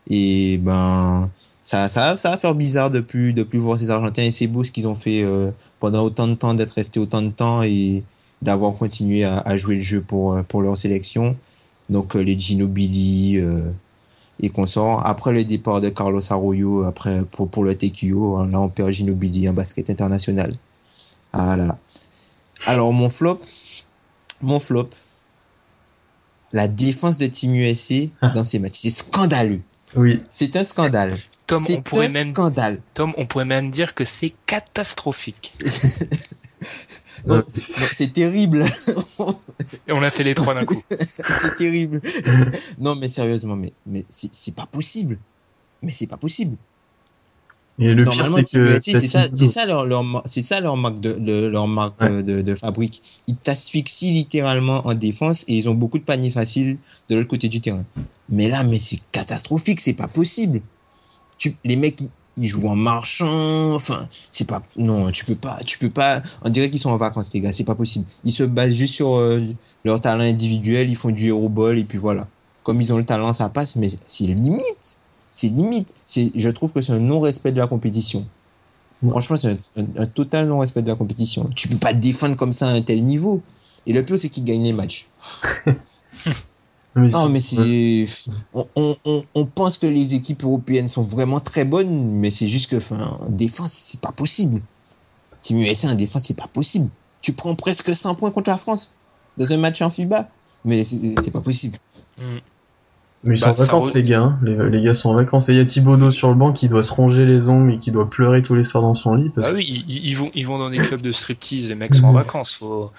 Et ben, ça, ça, va- ça va faire bizarre de plus, de plus voir ces Argentins et c'est beau ce qu'ils ont fait euh, pendant autant de temps, d'être restés autant de temps et d'avoir continué à, à jouer le jeu pour, euh, pour leur sélection. Donc euh, les Ginobili euh, et consorts. Après le départ de Carlos Arroyo, après pour, pour le TQO, hein, là on perd Ginobili en basket international. Ah là là. Alors mon flop, mon flop, la défense de Team USA <laughs> dans ces matchs, c'est scandaleux. Oui. C'est un scandale. Tom, on pourrait un même, scandale. Tom, on pourrait même dire que c'est catastrophique. <laughs> Non, Ouais. c'est non, c'est terrible. Et on a fait les trois d'un coup. <laughs> c'est terrible. non, mais sérieusement, mais, mais c'est c'est pas possible. Mais c'est pas possible. Et le pire, Normalement, c'est que. Ça, c'est ça leur, leur, ma- c'est ça leur marque de, de- leur marque Ouais. euh, de, de fabrique. Ils t'asphyxient littéralement en défense et ils ont beaucoup de paniers faciles de l'autre côté du terrain. Mais là, mais c'est catastrophique, c'est pas possible. Tu, les mecs, ils, ils jouent en marchant. Enfin, c'est pas, non, tu peux pas, tu peux pas. On dirait qu'ils sont en vacances, les gars. C'est pas possible. Ils se basent juste sur euh, leur talent individuel. Ils font du hero ball et puis voilà. Comme ils ont le talent, ça passe. Mais c'est limite. C'est limite. C'est, je trouve que c'est un non-respect de la compétition. Franchement, c'est un, un- un total non-respect de la compétition. Tu peux pas te défendre comme ça à un tel niveau. Et le pire, c'est qu'ils gagnent les matchs. <laughs> Mais Non, mais c'est. On, on, on, on pense que les équipes européennes sont vraiment très bonnes, mais c'est juste que, enfin, en défense, c'est pas possible. Team USA en défense, c'est pas possible. Tu prends presque 100 points contre la France dans un match en FIBA, mais c'est pas possible. Mais ils Bah, sont en ça vacances, les gars. hein. Les, les gars sont en vacances. Et il y a Thibodeau sur le banc qui doit se ronger les ongles et qui doit pleurer tous les soirs dans son lit. Parce Ah oui, ils, ils vont, ils vont dans des clubs de striptease, les mecs sont en vacances. Faut...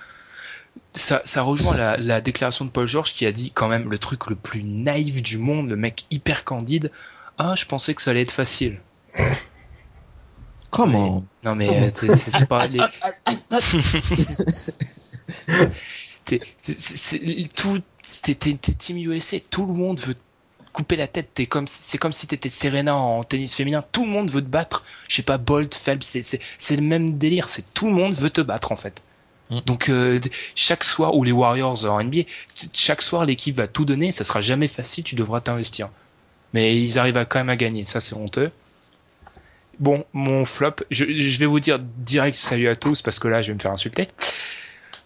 Ça, ça rejoint la, la déclaration de Paul George qui a dit quand même le truc le plus naïf du monde, le mec hyper candide. Ah, je pensais que ça allait être facile. Comment Non mais euh, c'est pas les... <laughs> T'es- Team USA, tout le monde veut couper la tête. T'es comme, c'est comme si t'étais Serena en tennis féminin. Tout le monde veut te battre. Je sais pas, Bolt, Phelps, c'est le même délire. C'est tout le monde veut te battre en fait. Mm. Donc euh, chaque soir ou les Warriors en NBA, chaque soir l'équipe va tout donner. Ça sera jamais facile. Tu devras t'investir. Mais ils arrivent à quand même à gagner. Ça c'est honteux. Bon, mon flop, je, vais vous dire direct salut à tous parce que là je vais me faire insulter.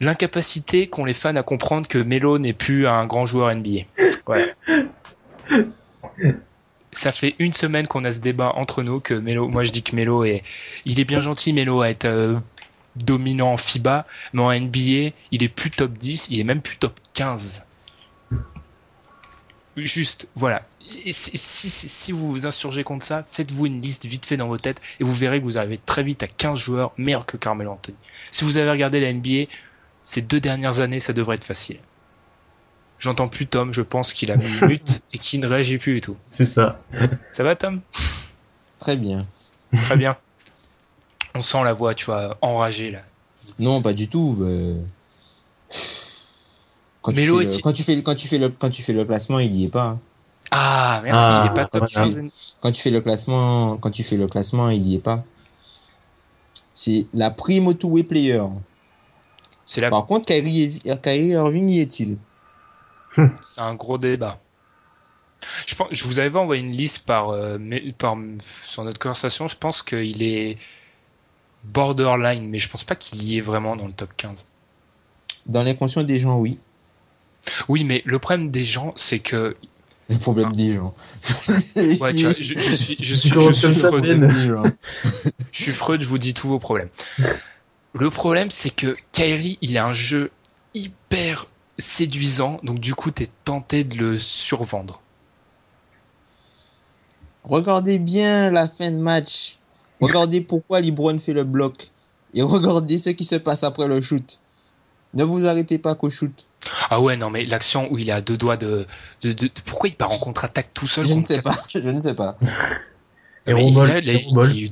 L'incapacité qu'ont les fans à comprendre que Melo n'est plus un grand joueur NBA. Voilà. Ça fait une semaine qu'on a ce débat entre nous que Melo, moi je dis que Melo est, il est bien gentil Melo à être euh, dominant en FIBA, mais en NBA, il est plus top 10, il est même plus top 15. Juste, voilà. Et si, si, si- si vous vous insurgez contre ça, faites-vous une liste vite fait dans vos têtes et vous verrez que vous arrivez très vite à 15 joueurs meilleurs que Carmelo Anthony. Si vous avez regardé la NBA, ces deux dernières années, ça devrait être facile. J'entends plus Tom, je pense qu'il a mis mute <laughs> et qu'il ne réagit plus du tout. C'est ça. Ça va Tom? Très bien. Très bien. On sent la voix, tu vois, enragée là. Non, pas du tout. euh. Quand, tu Mélo fais est- le, quand, tu fais, quand, tu fais le, quand tu fais le placement, il y est pas. hein. Ah, merci, Ah, il est pas top voilà. 15. Quand tu fais le classement, quand tu fais le classement, il y est pas. C'est la prime au two-way player. C'est la... Par contre, Kyrie, Kyrie Irving y est-il? C'est un gros débat. Je pense, je vous avais envoyé une liste par, euh, mais- par sur notre conversation. Je pense qu'il est borderline, mais je pense pas qu'il y est vraiment dans le top 15. Dans l'inconscient des gens, oui. Oui, mais le problème des gens, c'est que Le problème des gens. <laughs> ouais, tu vois, je, je suis, je suis, je suis Freud. Gens. Je suis Freud, je vous dis tous vos problèmes. Le problème, c'est que Kyrie, il a un jeu hyper séduisant, donc du coup, t'es tenté de le survendre. Regardez bien la fin de match. Regardez pourquoi LeBron fait le bloc. Et regardez ce qui se passe après le shoot. Ne vous arrêtez pas qu'au shoot. Ah ouais, non, mais l'action où il est à deux doigts de, de, de- pourquoi il part en contre-attaque tout seul Je ne sais pas. Je ne sais pas. Et Mais il, là, il- y a eu-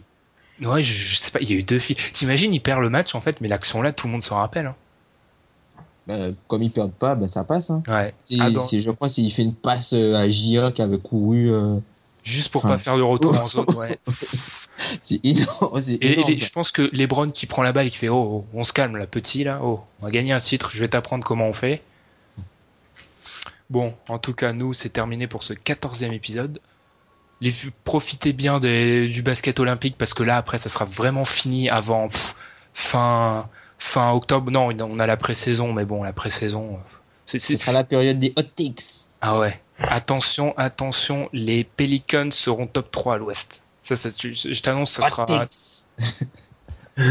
Ouais, je, je sais pas, il y a eu deux filles. T'imagines, il perd le match en fait, mais l'action là, tout le monde s'en rappelle. Hein. Ben, comme ils perdent pas, ben ça passe. Hein. Ouais. Ah, je crois qu'il fait une passe euh, à Gira qui avait couru. euh, Juste pour pas faire de retour en zone, ouais. <laughs> c'est énorme. c'est Et, énorme, et je pense que Lebron qui prend la balle et qui fait oh, oh, on se calme là petit là oh on va gagner un titre je vais t'apprendre comment on fait bon en tout cas nous c'est terminé pour ce quatorzième épisode les profitez bien des- du basket olympique parce que là après ça sera vraiment fini avant pff, fin fin octobre non on a la pré-saison mais bon la pré-saison euh, C'est, Ce sera la période des hot takes. Ah ouais. Attention, attention, les Pelicans seront top 3 à l'ouest. Ça, ça, tu- je t'annonce, ça sera.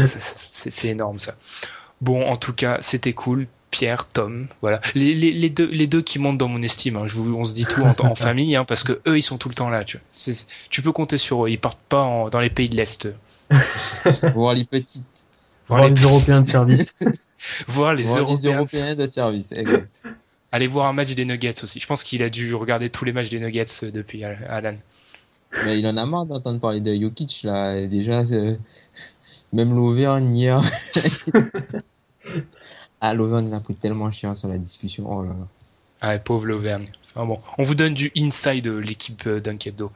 C'est énorme ça. Bon, en tout cas, c'était cool. Pierre, Tom, voilà. Les, les, les, deux, les deux qui montent dans mon estime. hein. Je vous, on se dit tout en, en famille, hein, parce que eux, ils sont tout le temps là. Tu, vois. C'est- tu peux compter sur eux. Ils partent pas en- dans les pays de l'Est. <laughs> Voir les petites. Voir les Européens de service. <laughs> voir les Voir les Européens. Européens de service. exact. Allez voir un match des Nuggets aussi. Je pense qu'il a dû regarder tous les matchs des Nuggets euh, depuis Al- Alan. Mais il en a marre d'entendre parler de Jokic là. Et Déjà, c'est- même l'Auvergne hier. <laughs> ah, l'Auvergne il a pris tellement cher sur la discussion. Oh là là. Ah, pauvre l'Auvergne. Enfin bon, on vous donne du inside de l'équipe euh, Dunk Hebdo.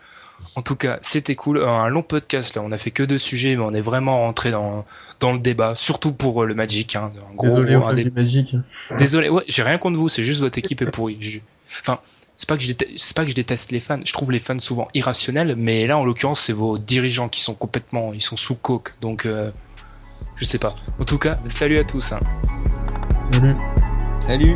En tout cas, c'était cool. Euh, Un long podcast là. On a fait que deux sujets, mais on est vraiment rentré dans dans le débat, surtout pour euh, le Magic. Hein. Un gros, Désolé, gros- on un fait dé- du magique. Désolé. Ouais, j'ai rien contre vous. C'est juste votre équipe est pourrie. Je- Enfin, c'est pas que je déteste, c'est pas que je déteste les fans. Je trouve les fans souvent irrationnels, mais là en l'occurrence, c'est vos dirigeants qui sont complètement, ils sont sous coke. Donc, euh, je sais pas. En tout cas, salut à tous. hein. Salut. Salut.